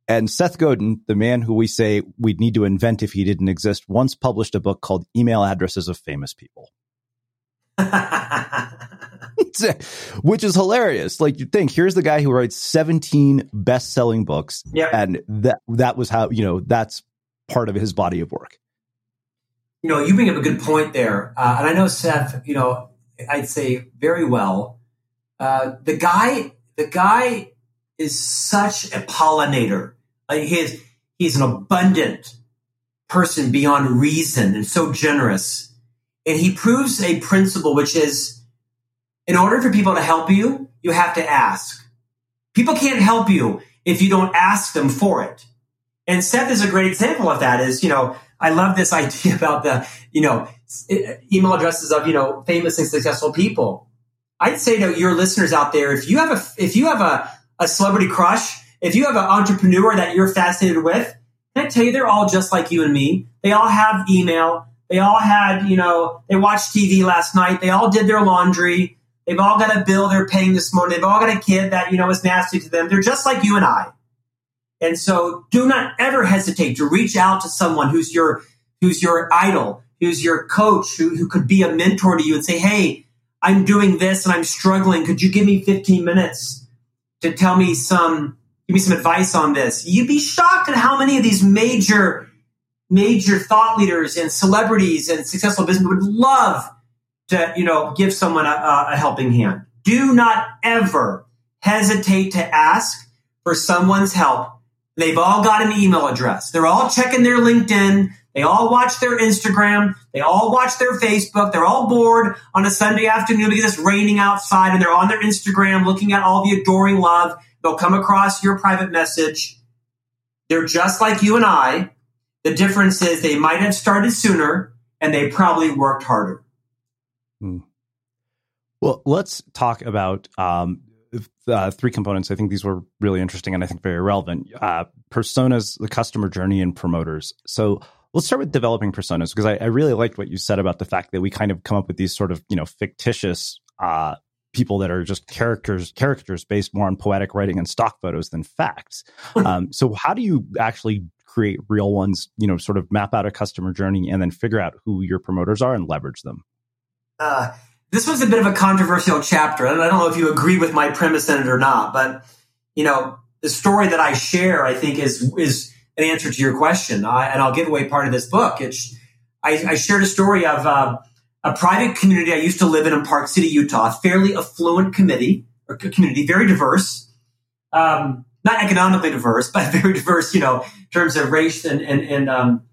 And Seth Godin, the man who we say we'd need to invent if he didn't exist, once published a book called Email Addresses of Famous People. <laughs> Which is hilarious. Like you think, here's the guy who writes 17 best-selling books, yeah, and that that was how you know that's part of his body of work. You know, you bring up a good point there, uh, and I know Seth. You know, I'd say very well. Uh, the guy, the guy is such a pollinator. Like he's he's an abundant person beyond reason, and so generous and he proves a principle, which is in order for people to help you, you have to ask. People can't help you if you don't ask them for it. And Seth is a great example of that is, you know, I love this <laughs> idea about the, you know, email addresses of, you know, famous and successful people. I'd say to your listeners out there, if you have a, if you have a, a celebrity crush, if you have an entrepreneur that you're fascinated with, can I tell you, they're all just like you and me. They all have email. They all had, you know, they watched TV last night. They all did their laundry. They've all got a bill they're paying this morning. They've all got a kid that, you know, is nasty to them. They're just like you and I. And so do not ever hesitate to reach out to someone who's your, who's your idol, who's your coach, who, who could be a mentor to you and say, Hey, I'm doing this and I'm struggling. Could you give me 15 minutes to tell me some, give me some advice on this? You'd be shocked at how many of these major, major thought leaders and celebrities and successful business would love to, you know, give someone a, a helping hand. Do not ever hesitate to ask for someone's help. They've all got an email address. They're all checking their LinkedIn. They all watch their Instagram. They all watch their Facebook. They're all bored on a Sunday afternoon because it's raining outside and they're on their Instagram looking at all the adoring love. They'll come across your private message. They're just like you and I. The difference is they might have started sooner and they probably worked harder. Hmm. Well, let's talk about um, uh, three components. I think these were really interesting and I think very relevant. Uh, personas, the customer journey, and promoters. So let's start with developing personas because I, I, really liked what you said about the fact that we kind of come up with these sort of you know fictitious uh, people that are just characters characters based more on poetic writing and stock photos than facts. <laughs> um, so how do you actually create real ones? You know, sort of map out a customer journey and then figure out who your promoters are and leverage them. Uh, this was a bit of a controversial chapter, and I don't know if you agree with my premise in it or not, but you know, the story that I share, I think, is is an answer to your question, I, and I'll give away part of this book. It's I, I shared a story of uh, a private community I used to live in in Park City, Utah, a fairly affluent committee or community, very diverse. Um, not economically diverse, but <laughs> very diverse, you know, in terms of race and and and, um,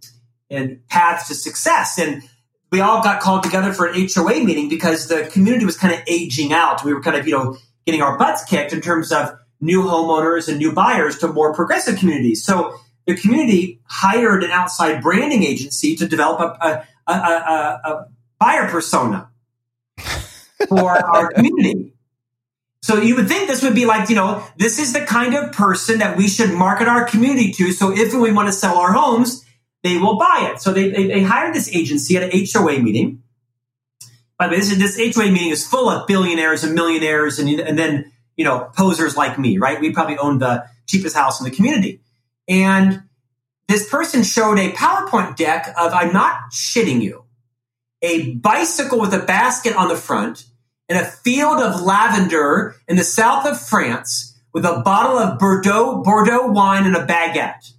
and paths to success. And we all got called together for an HOA meeting because the community was kind of aging out. We were kind of, you know, getting our butts kicked in terms of new homeowners and new buyers to more progressive communities. So the community hired an outside branding agency to develop a, a, a, a buyer persona for our <laughs> community. So you would think this would be like, you know, this is the kind of person that we should market our community to. So if we want to sell our homes, they will buy it. So they, they, they hired this agency at an HOA meeting. By the way, this, this HOA meeting is full of billionaires and millionaires and, and then, you know, posers like me, right? We probably own the cheapest house in the community. And this person showed a PowerPoint deck of, I'm not shitting you, a bicycle with a basket on the front and a field of lavender in the south of France with a bottle of Bordeaux, Bordeaux wine and a baguette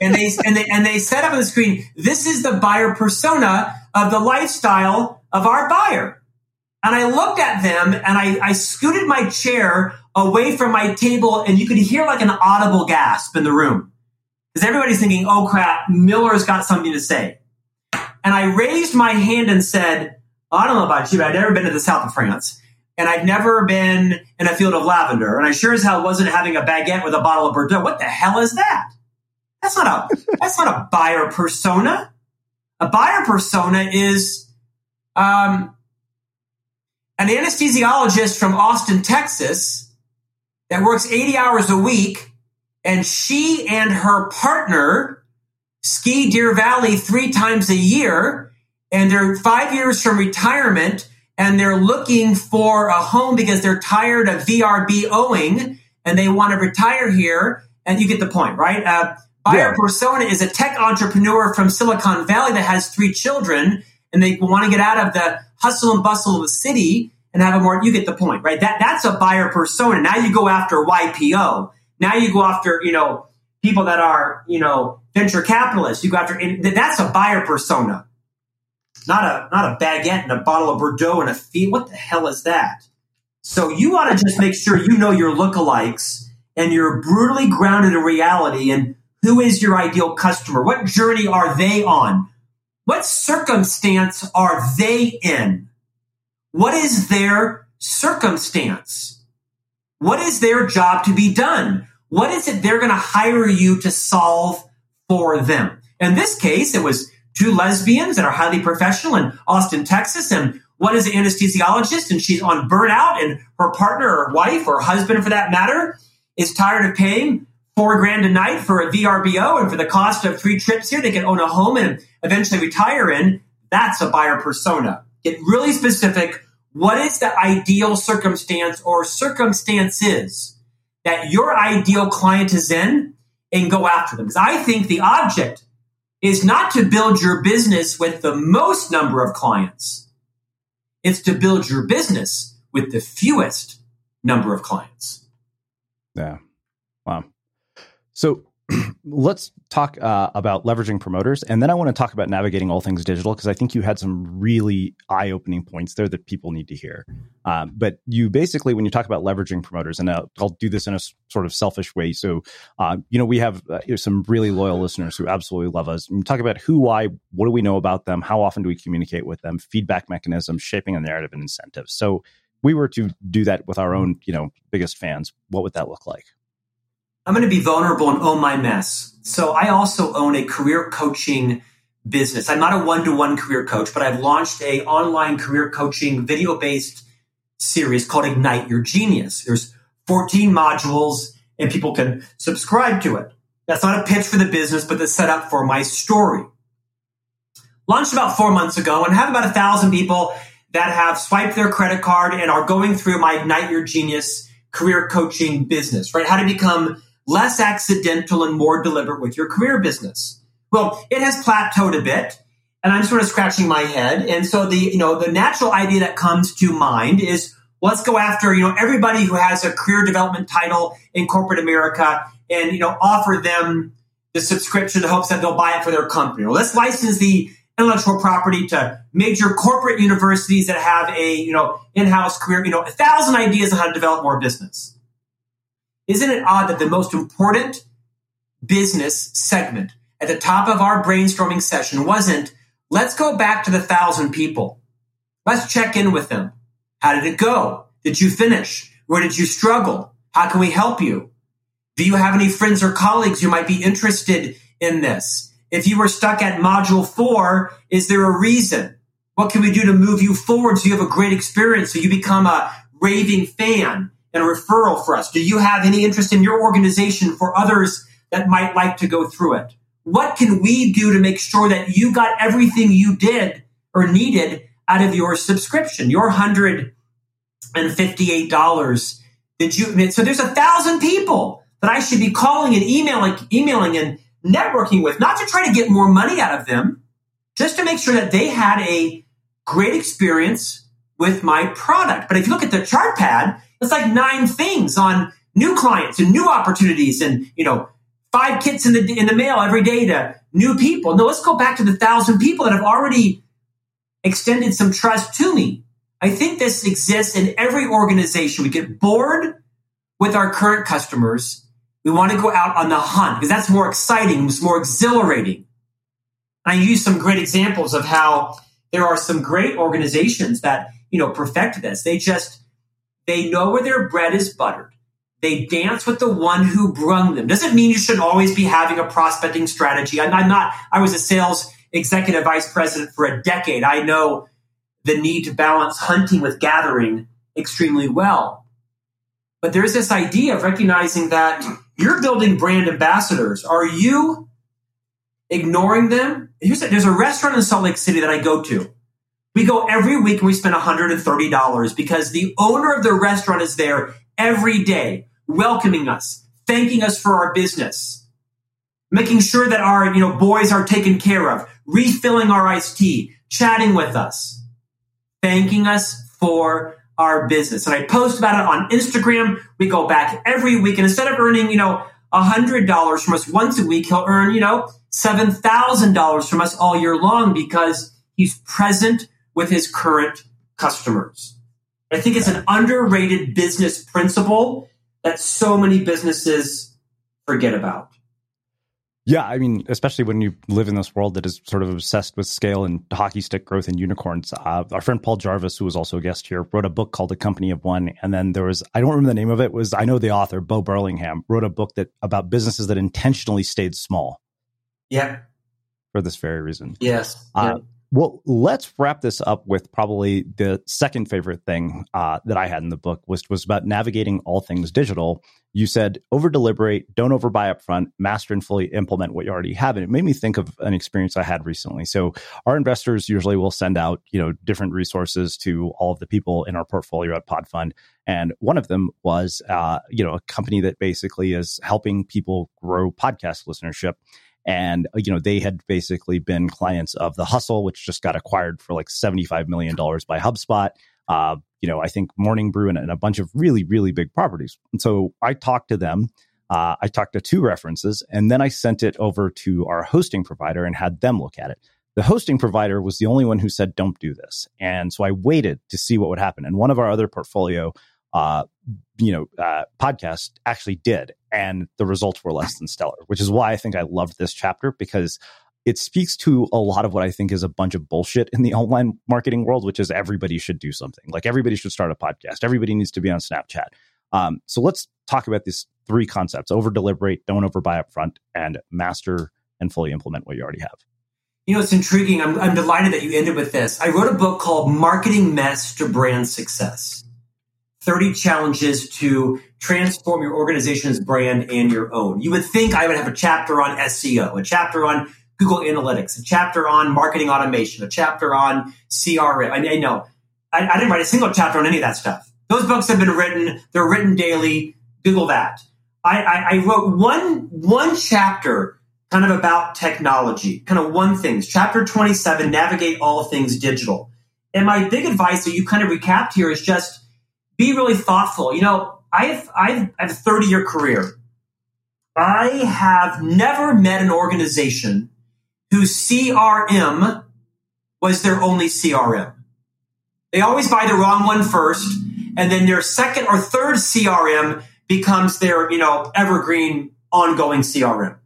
and they and they and they set up on the screen. This is the buyer persona of the lifestyle of our buyer. And I looked at them and I, I scooted my chair away from my table, and you could hear like an audible gasp in the room because everybody's thinking, "Oh crap, Miller's got something to say." And I raised my hand and said, I don't know about you, but I'd never been to the south of France. And I'd never been in a field of lavender. And I sure as hell wasn't having a baguette with a bottle of Bordeaux. What the hell is that? That's not a <laughs> that's not a buyer persona. A buyer persona is um, an anesthesiologist from Austin, Texas, that works 80 hours a week, and she and her partner ski Deer Valley three times a year, and they're five years from retirement, and they're looking for a home because they're tired of VRBOing, and they want to retire here. And you get the point, right? Uh, Buyer yeah. persona is a tech entrepreneur from Silicon Valley that has three children and they want to get out of the hustle and bustle of the city and have a more, you get the point, right? That, that's a buyer persona. Now you go after YPO. Now you go after, you know, people that are, you know, venture capitalists. You go after, that's a buyer persona. Not a, not a baguette and a bottle of Bordeaux and a fee. What the hell is that? So you want to just make sure you know your lookalikes and you're brutally grounded in reality and who is your ideal customer? What journey are they on? What circumstance are they in? What is their circumstance? What is their job to be done? What is it they're going to hire you to solve for them? In this case, it was two lesbians that are highly professional in Austin, Texas, and one is an anesthesiologist and she's on burnout and her partner or wife or husband for that matter is tired of paying four grand a night for a VRBO and for the cost of three trips here, they can own a home and eventually retire in. That's a buyer persona. Get really specific. What is the ideal circumstance or circumstances that your ideal client is in and go after them? Because I think the object is not to build your business with the most number of clients. It's to build your business with the fewest number of clients. Yeah. Wow. So <clears throat> let's talk uh, about leveraging promoters. And then I want to talk about navigating all things digital because I think you had some really eye opening points there that people need to hear. Um, but you basically, when you talk about leveraging promoters, and I'll, I'll do this in a sort of selfish way. So, uh, you know, we have uh, some really loyal listeners who absolutely love us. And talk about who, why, what do we know about them? How often do we communicate with them? Feedback mechanisms, shaping a narrative and incentives. So, we were to do that with our own, you know, biggest fans, what would that look like? I'm going to be vulnerable and own my mess. So I also own a career coaching business. I'm not a one-to-one career coach, but I've launched a online career coaching video-based series called Ignite Your Genius. There's 14 modules and people can subscribe to it. That's not a pitch for the business, but the setup for my story. Launched about four months ago and have about a thousand people that have swiped their credit card and are going through my Ignite Your Genius career coaching business, right? How to become less accidental and more deliberate with your career business. Well, it has plateaued a bit and I'm sort of scratching my head. And so the, you know, the natural idea that comes to mind is let's go after, you know, everybody who has a career development title in corporate America and, you know, offer them the subscription in hopes that they'll buy it for their company. Well, let's license the intellectual property to major corporate universities that have a, you know, in-house career, you know, a thousand ideas on how to develop more business. Isn't it odd that the most important business segment at the top of our brainstorming session wasn't, let's go back to the thousand people. Let's check in with them. How did it go? Did you finish? Where did you struggle? How can we help you? Do you have any friends or colleagues who might be interested in this? If you were stuck at module four, is there a reason? What can we do to move you forward so you have a great experience so you become a raving fan? And a referral for us? Do you have any interest in your organization for others that might like to go through it? What can we do to make sure that you got everything you did or needed out of your subscription, your $158? Did you, so there's a thousand people that I should be calling and emailing, emailing and networking with, not to try to get more money out of them, just to make sure that they had a great experience with my product. But if you look at the chart pad, it's like nine things on new clients and new opportunities and, you know, five kits in the, in the mail every day to new people. No, let's go back to the thousand people that have already extended some trust to me. I think this exists in every organization. We get bored with our current customers. We want to go out on the hunt because that's more exciting, it's more exhilarating. I use some great examples of how there are some great organizations that, you know, perfect this. They just they know where their bread is buttered. They dance with the one who brung them. Doesn't mean you should always be having a prospecting strategy. I'm, I'm not, I was a sales executive vice president for a decade. I know the need to balance hunting with gathering extremely well. But there's this idea of recognizing that you're building brand ambassadors. Are you ignoring them? A, there's a restaurant in Salt Lake City that I go to. We go every week and we spend $130 because the owner of the restaurant is there every day, welcoming us, thanking us for our business, making sure that our, you know, boys are taken care of, refilling our iced tea, chatting with us, thanking us for our business. And I post about it on Instagram. We go back every week and instead of earning, you know, $100 from us once a week, he'll earn, you know, $7,000 from us all year long because he's present with his current customers. I think it's an underrated business principle that so many businesses forget about. Yeah, I mean, especially when you live in this world that is sort of obsessed with scale and hockey stick growth and unicorns. Uh, our friend Paul Jarvis, who was also a guest here, wrote a book called A Company of One, and then there was I don't remember the name of it. Was I know the author Bo Burlingham wrote a book that about businesses that intentionally stayed small. Yeah, for this very reason. Yes. Uh, well, let's wrap this up with probably the second favorite thing uh, that I had in the book, which was about navigating all things digital. You said over deliberate, don't overbuy up front, master and fully implement what you already have. And it made me think of an experience I had recently. So our investors usually will send out, you know, different resources to all of the people in our portfolio at PodFund. And one of them was, uh, you know, a company that basically is helping people grow podcast listenership and uh, you know they had basically been clients of the hustle which just got acquired for like 75 million dollars by hubspot. Uh, you know i think morning brew and, and, a bunch of really really big properties. And so i talked to them uh, i talked to two references and then i sent it over to our hosting provider and had them look at it. The hosting provider was the only one who said don't do this. And so i waited to see what would happen. And one of our other portfolio uh, you know, uh, podcast actually did, and the results were less than stellar. Which is why I think I loved this chapter because it speaks to a lot of what I think is a bunch of bullshit in the <laughs> online marketing world, which is everybody should do something. Like everybody should start a podcast. Everybody needs to be on Snapchat. Um, so let's talk about these three concepts: over deliberate, don't overbuy up front, and master and fully implement what you already have. You know, it's intriguing. I'm, I'm delighted that you ended with this. I wrote a book called Marketing Mess to Brand Success. 30 challenges to transform your organization's brand and your own. You would think I would have a chapter on SEO, a chapter on Google Analytics, a chapter on marketing automation, a chapter on CRM. I, I know I, I, didn't write a single chapter on any of that stuff. Those books have been written; they're written daily. Google that. I, I, I wrote one one chapter kind of about technology, kind of one things. Chapter twenty seven: navigate all things digital. And my big advice that you kind of recapped here is just be really thoughtful. You know, I've, I've, I have a 30 year career. I have never met an organization whose CRM was their only CRM. They always buy the wrong one first, and then their second or third CRM becomes their, you know, evergreen ongoing CRM.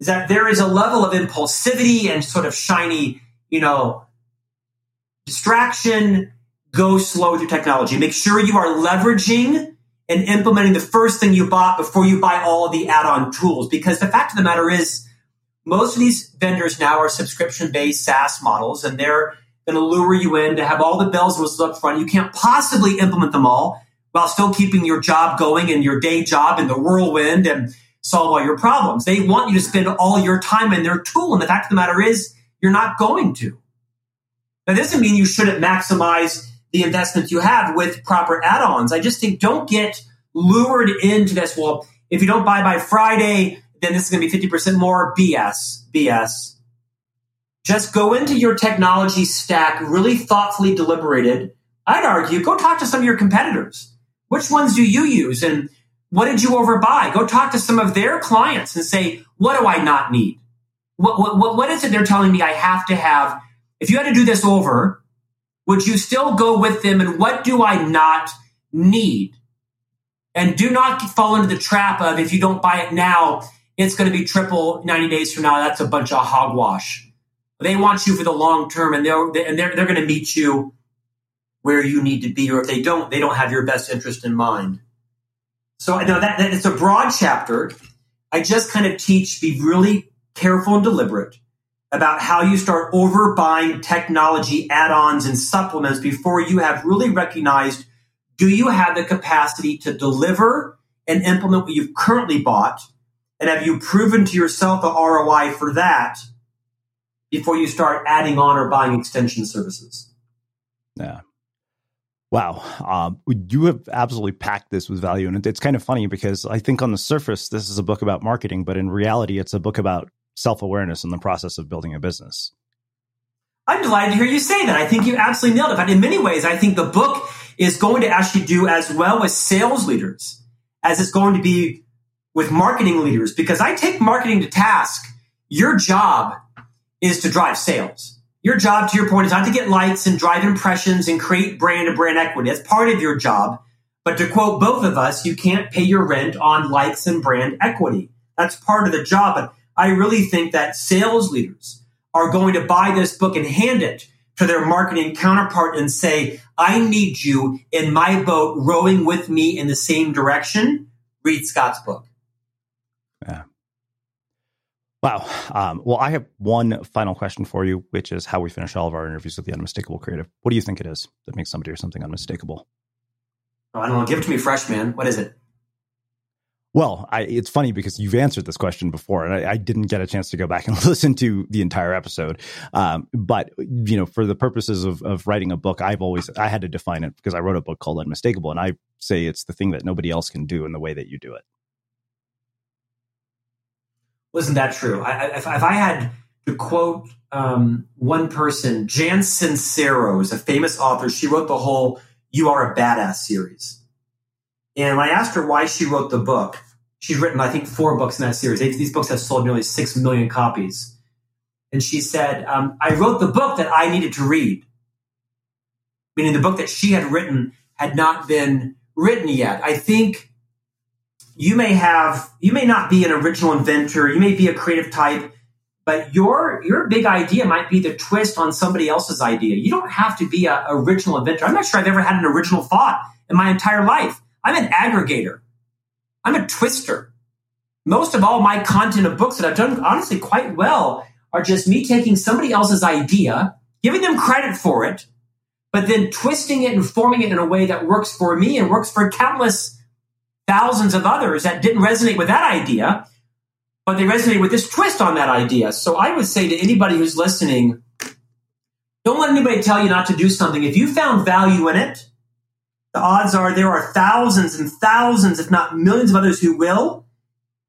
Is that there is a level of impulsivity and sort of shiny, you know, distraction go slow with your technology. Make sure you are leveraging and implementing the first thing you bought before you buy all of the add-on tools. Because the fact of the matter is, most of these vendors now are subscription-based SaaS models, and they're going to lure you in to have all the bells and whistles up front. You can't possibly implement them all while still keeping your job going and your day job in the whirlwind and solve all your problems. They want you to spend all your time in their tool, and the fact of the matter is, you're not going to. That doesn't mean you shouldn't maximize the investments you have with proper add-ons. I just think don't get lured into this. Well, if you don't buy by Friday, then this is going to be 50% more. BS, BS. Just go into your technology stack really thoughtfully deliberated. I'd argue go talk to some of your competitors. Which ones do you use and what did you overbuy? Go talk to some of their clients and say, what do I not need? What, what, what is it they're telling me I have to have? If you had to do this over, would you still go with them? And what do I not need? And do not fall into the trap of if you don't buy it now, it's going to be triple 90 days from now. That's a bunch of hogwash. They want you for the long term and they're, and they're, they're going to meet you where you need to be. Or if they don't, they don't have your best interest in mind. So I know that, that it's a broad chapter. I just kind of teach, be really careful and deliberate about how you start overbuying technology add-ons and supplements before you have really recognized do you have the capacity to deliver and implement what you've currently bought? And have you proven to yourself the ROI for that before you start adding on or buying extension services? Yeah. Wow, um, you have absolutely packed this with value, and it's kind of funny because I think on the surface this is a book about marketing, but in reality, it's a book about self awareness in the process of building a business. I'm delighted to hear you say that. I think you absolutely nailed it. But in many ways, I think the book is going to actually do as well with sales leaders as it's going to be with marketing leaders because I take marketing to task. Your job is to drive sales. Your job, to your point, is not to get likes and drive impressions and create brand and brand equity. That's part of your job. But to quote both of us, you can't pay your rent on likes and brand equity. That's part of the job. But I really think that sales leaders are going to buy this book and hand it to their marketing counterpart and say, I need you in my boat rowing with me in the same direction. Read Scott's book. Yeah. Wow. Um, well, I have one final question for you, which is how we finish all of our interviews with the unmistakable creative. What do you think it is that makes somebody or something unmistakable? Oh, I don't know. Give it to me fresh, man. What is it? Well, I, it's funny because you've answered this question before, and I, I, didn't get a chance to go back and <laughs> listen to the entire episode. Um, but you know, for the purposes of, of writing a book, I've always I had to define it because I wrote a book called Unmistakable, and I say it's the thing that nobody else can do in the way that you do it. Wasn't that true? I, if, if, I had to quote um, one person, Jen Sincero is a famous author. She wrote the whole "You Are a Badass" series and when I asked her why she wrote the book, she's written, I think, four books in that series. These books have sold nearly six million copies. And she said, um, I wrote the book that I needed to read. Meaning the book that she had written had not been written yet. I think you may have, you may not be an original inventor, you may be a creative type, but your your big idea might be the twist on somebody else's idea. You don't have to be an original inventor. I'm not sure I've ever had an original thought in my entire life. I'm an aggregator. I'm a twister. Most of all my content of books that I've done honestly quite well are just me taking somebody else's idea, giving them credit for it, but then twisting it and forming it in a way that works for me and works for countless thousands of others that didn't resonate with that idea, but they resonate with this twist on that idea. So I would say to anybody who's listening, don't let anybody tell you not to do something. If you found value in it, the odds are there are thousands and thousands, if not millions of others who will.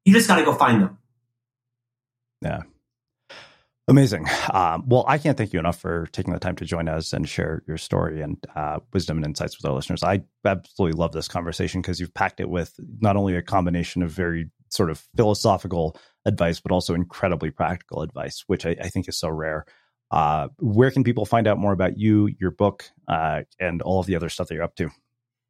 You just got to go find them. Yeah. Amazing. Um, well, I can't thank you enough for taking the time to join us and share your story and uh, wisdom and insights with our listeners. I absolutely love this conversation because you've packed it with not only a combination of very sort of philosophical advice, but also incredibly practical advice, which I, I think is so rare. Uh, where can people find out more about you, your book, uh, and all of the other stuff that you're up to?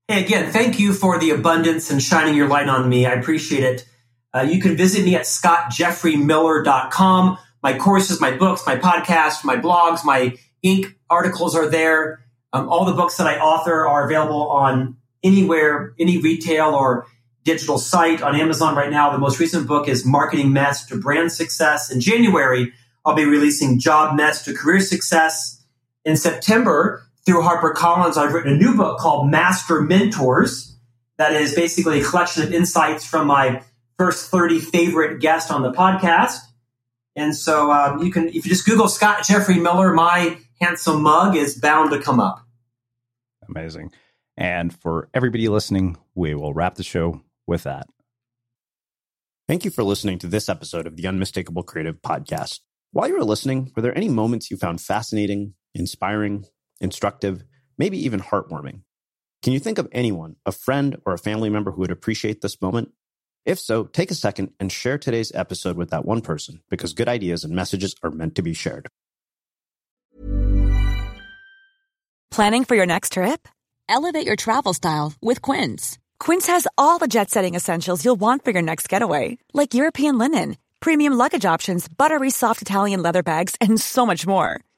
Hey, again, thank you for the abundance and shining your light on me. I appreciate it. Uh, you can visit me at scottjeffreymiller.com. My courses, my books, my podcast, my blogs, my Inc. articles are there. Um, all the books that I author are available on anywhere, any retail or digital site on Amazon right now. The most recent book is Marketing Mess to Brand Success. In January, I'll be releasing Job Mess to Career Success. In September, through HarperCollins, I've written a new book called Master Mentors. That is basically a collection of insights from my first 30 favorite guests on the podcast. And so um, you can, if you just Google Scott Jeffrey Miller, my handsome mug is bound to come up. Amazing. And for everybody listening, we will wrap the show with that. Thank you for listening to this episode of the Unmistakable Creative Podcast. While you were listening, were there any moments you found fascinating, inspiring, instructive, maybe even heartwarming. Can you think of anyone, a friend or a family member who would appreciate this moment? If so, take a second and share today's episode with that one person because good ideas and messages are meant to be shared. Planning for your next trip? Elevate your travel style with Quince. Quince has all the jet setting essentials you'll want for your next getaway, like European linen, premium luggage options, buttery soft Italian leather bags, and so much more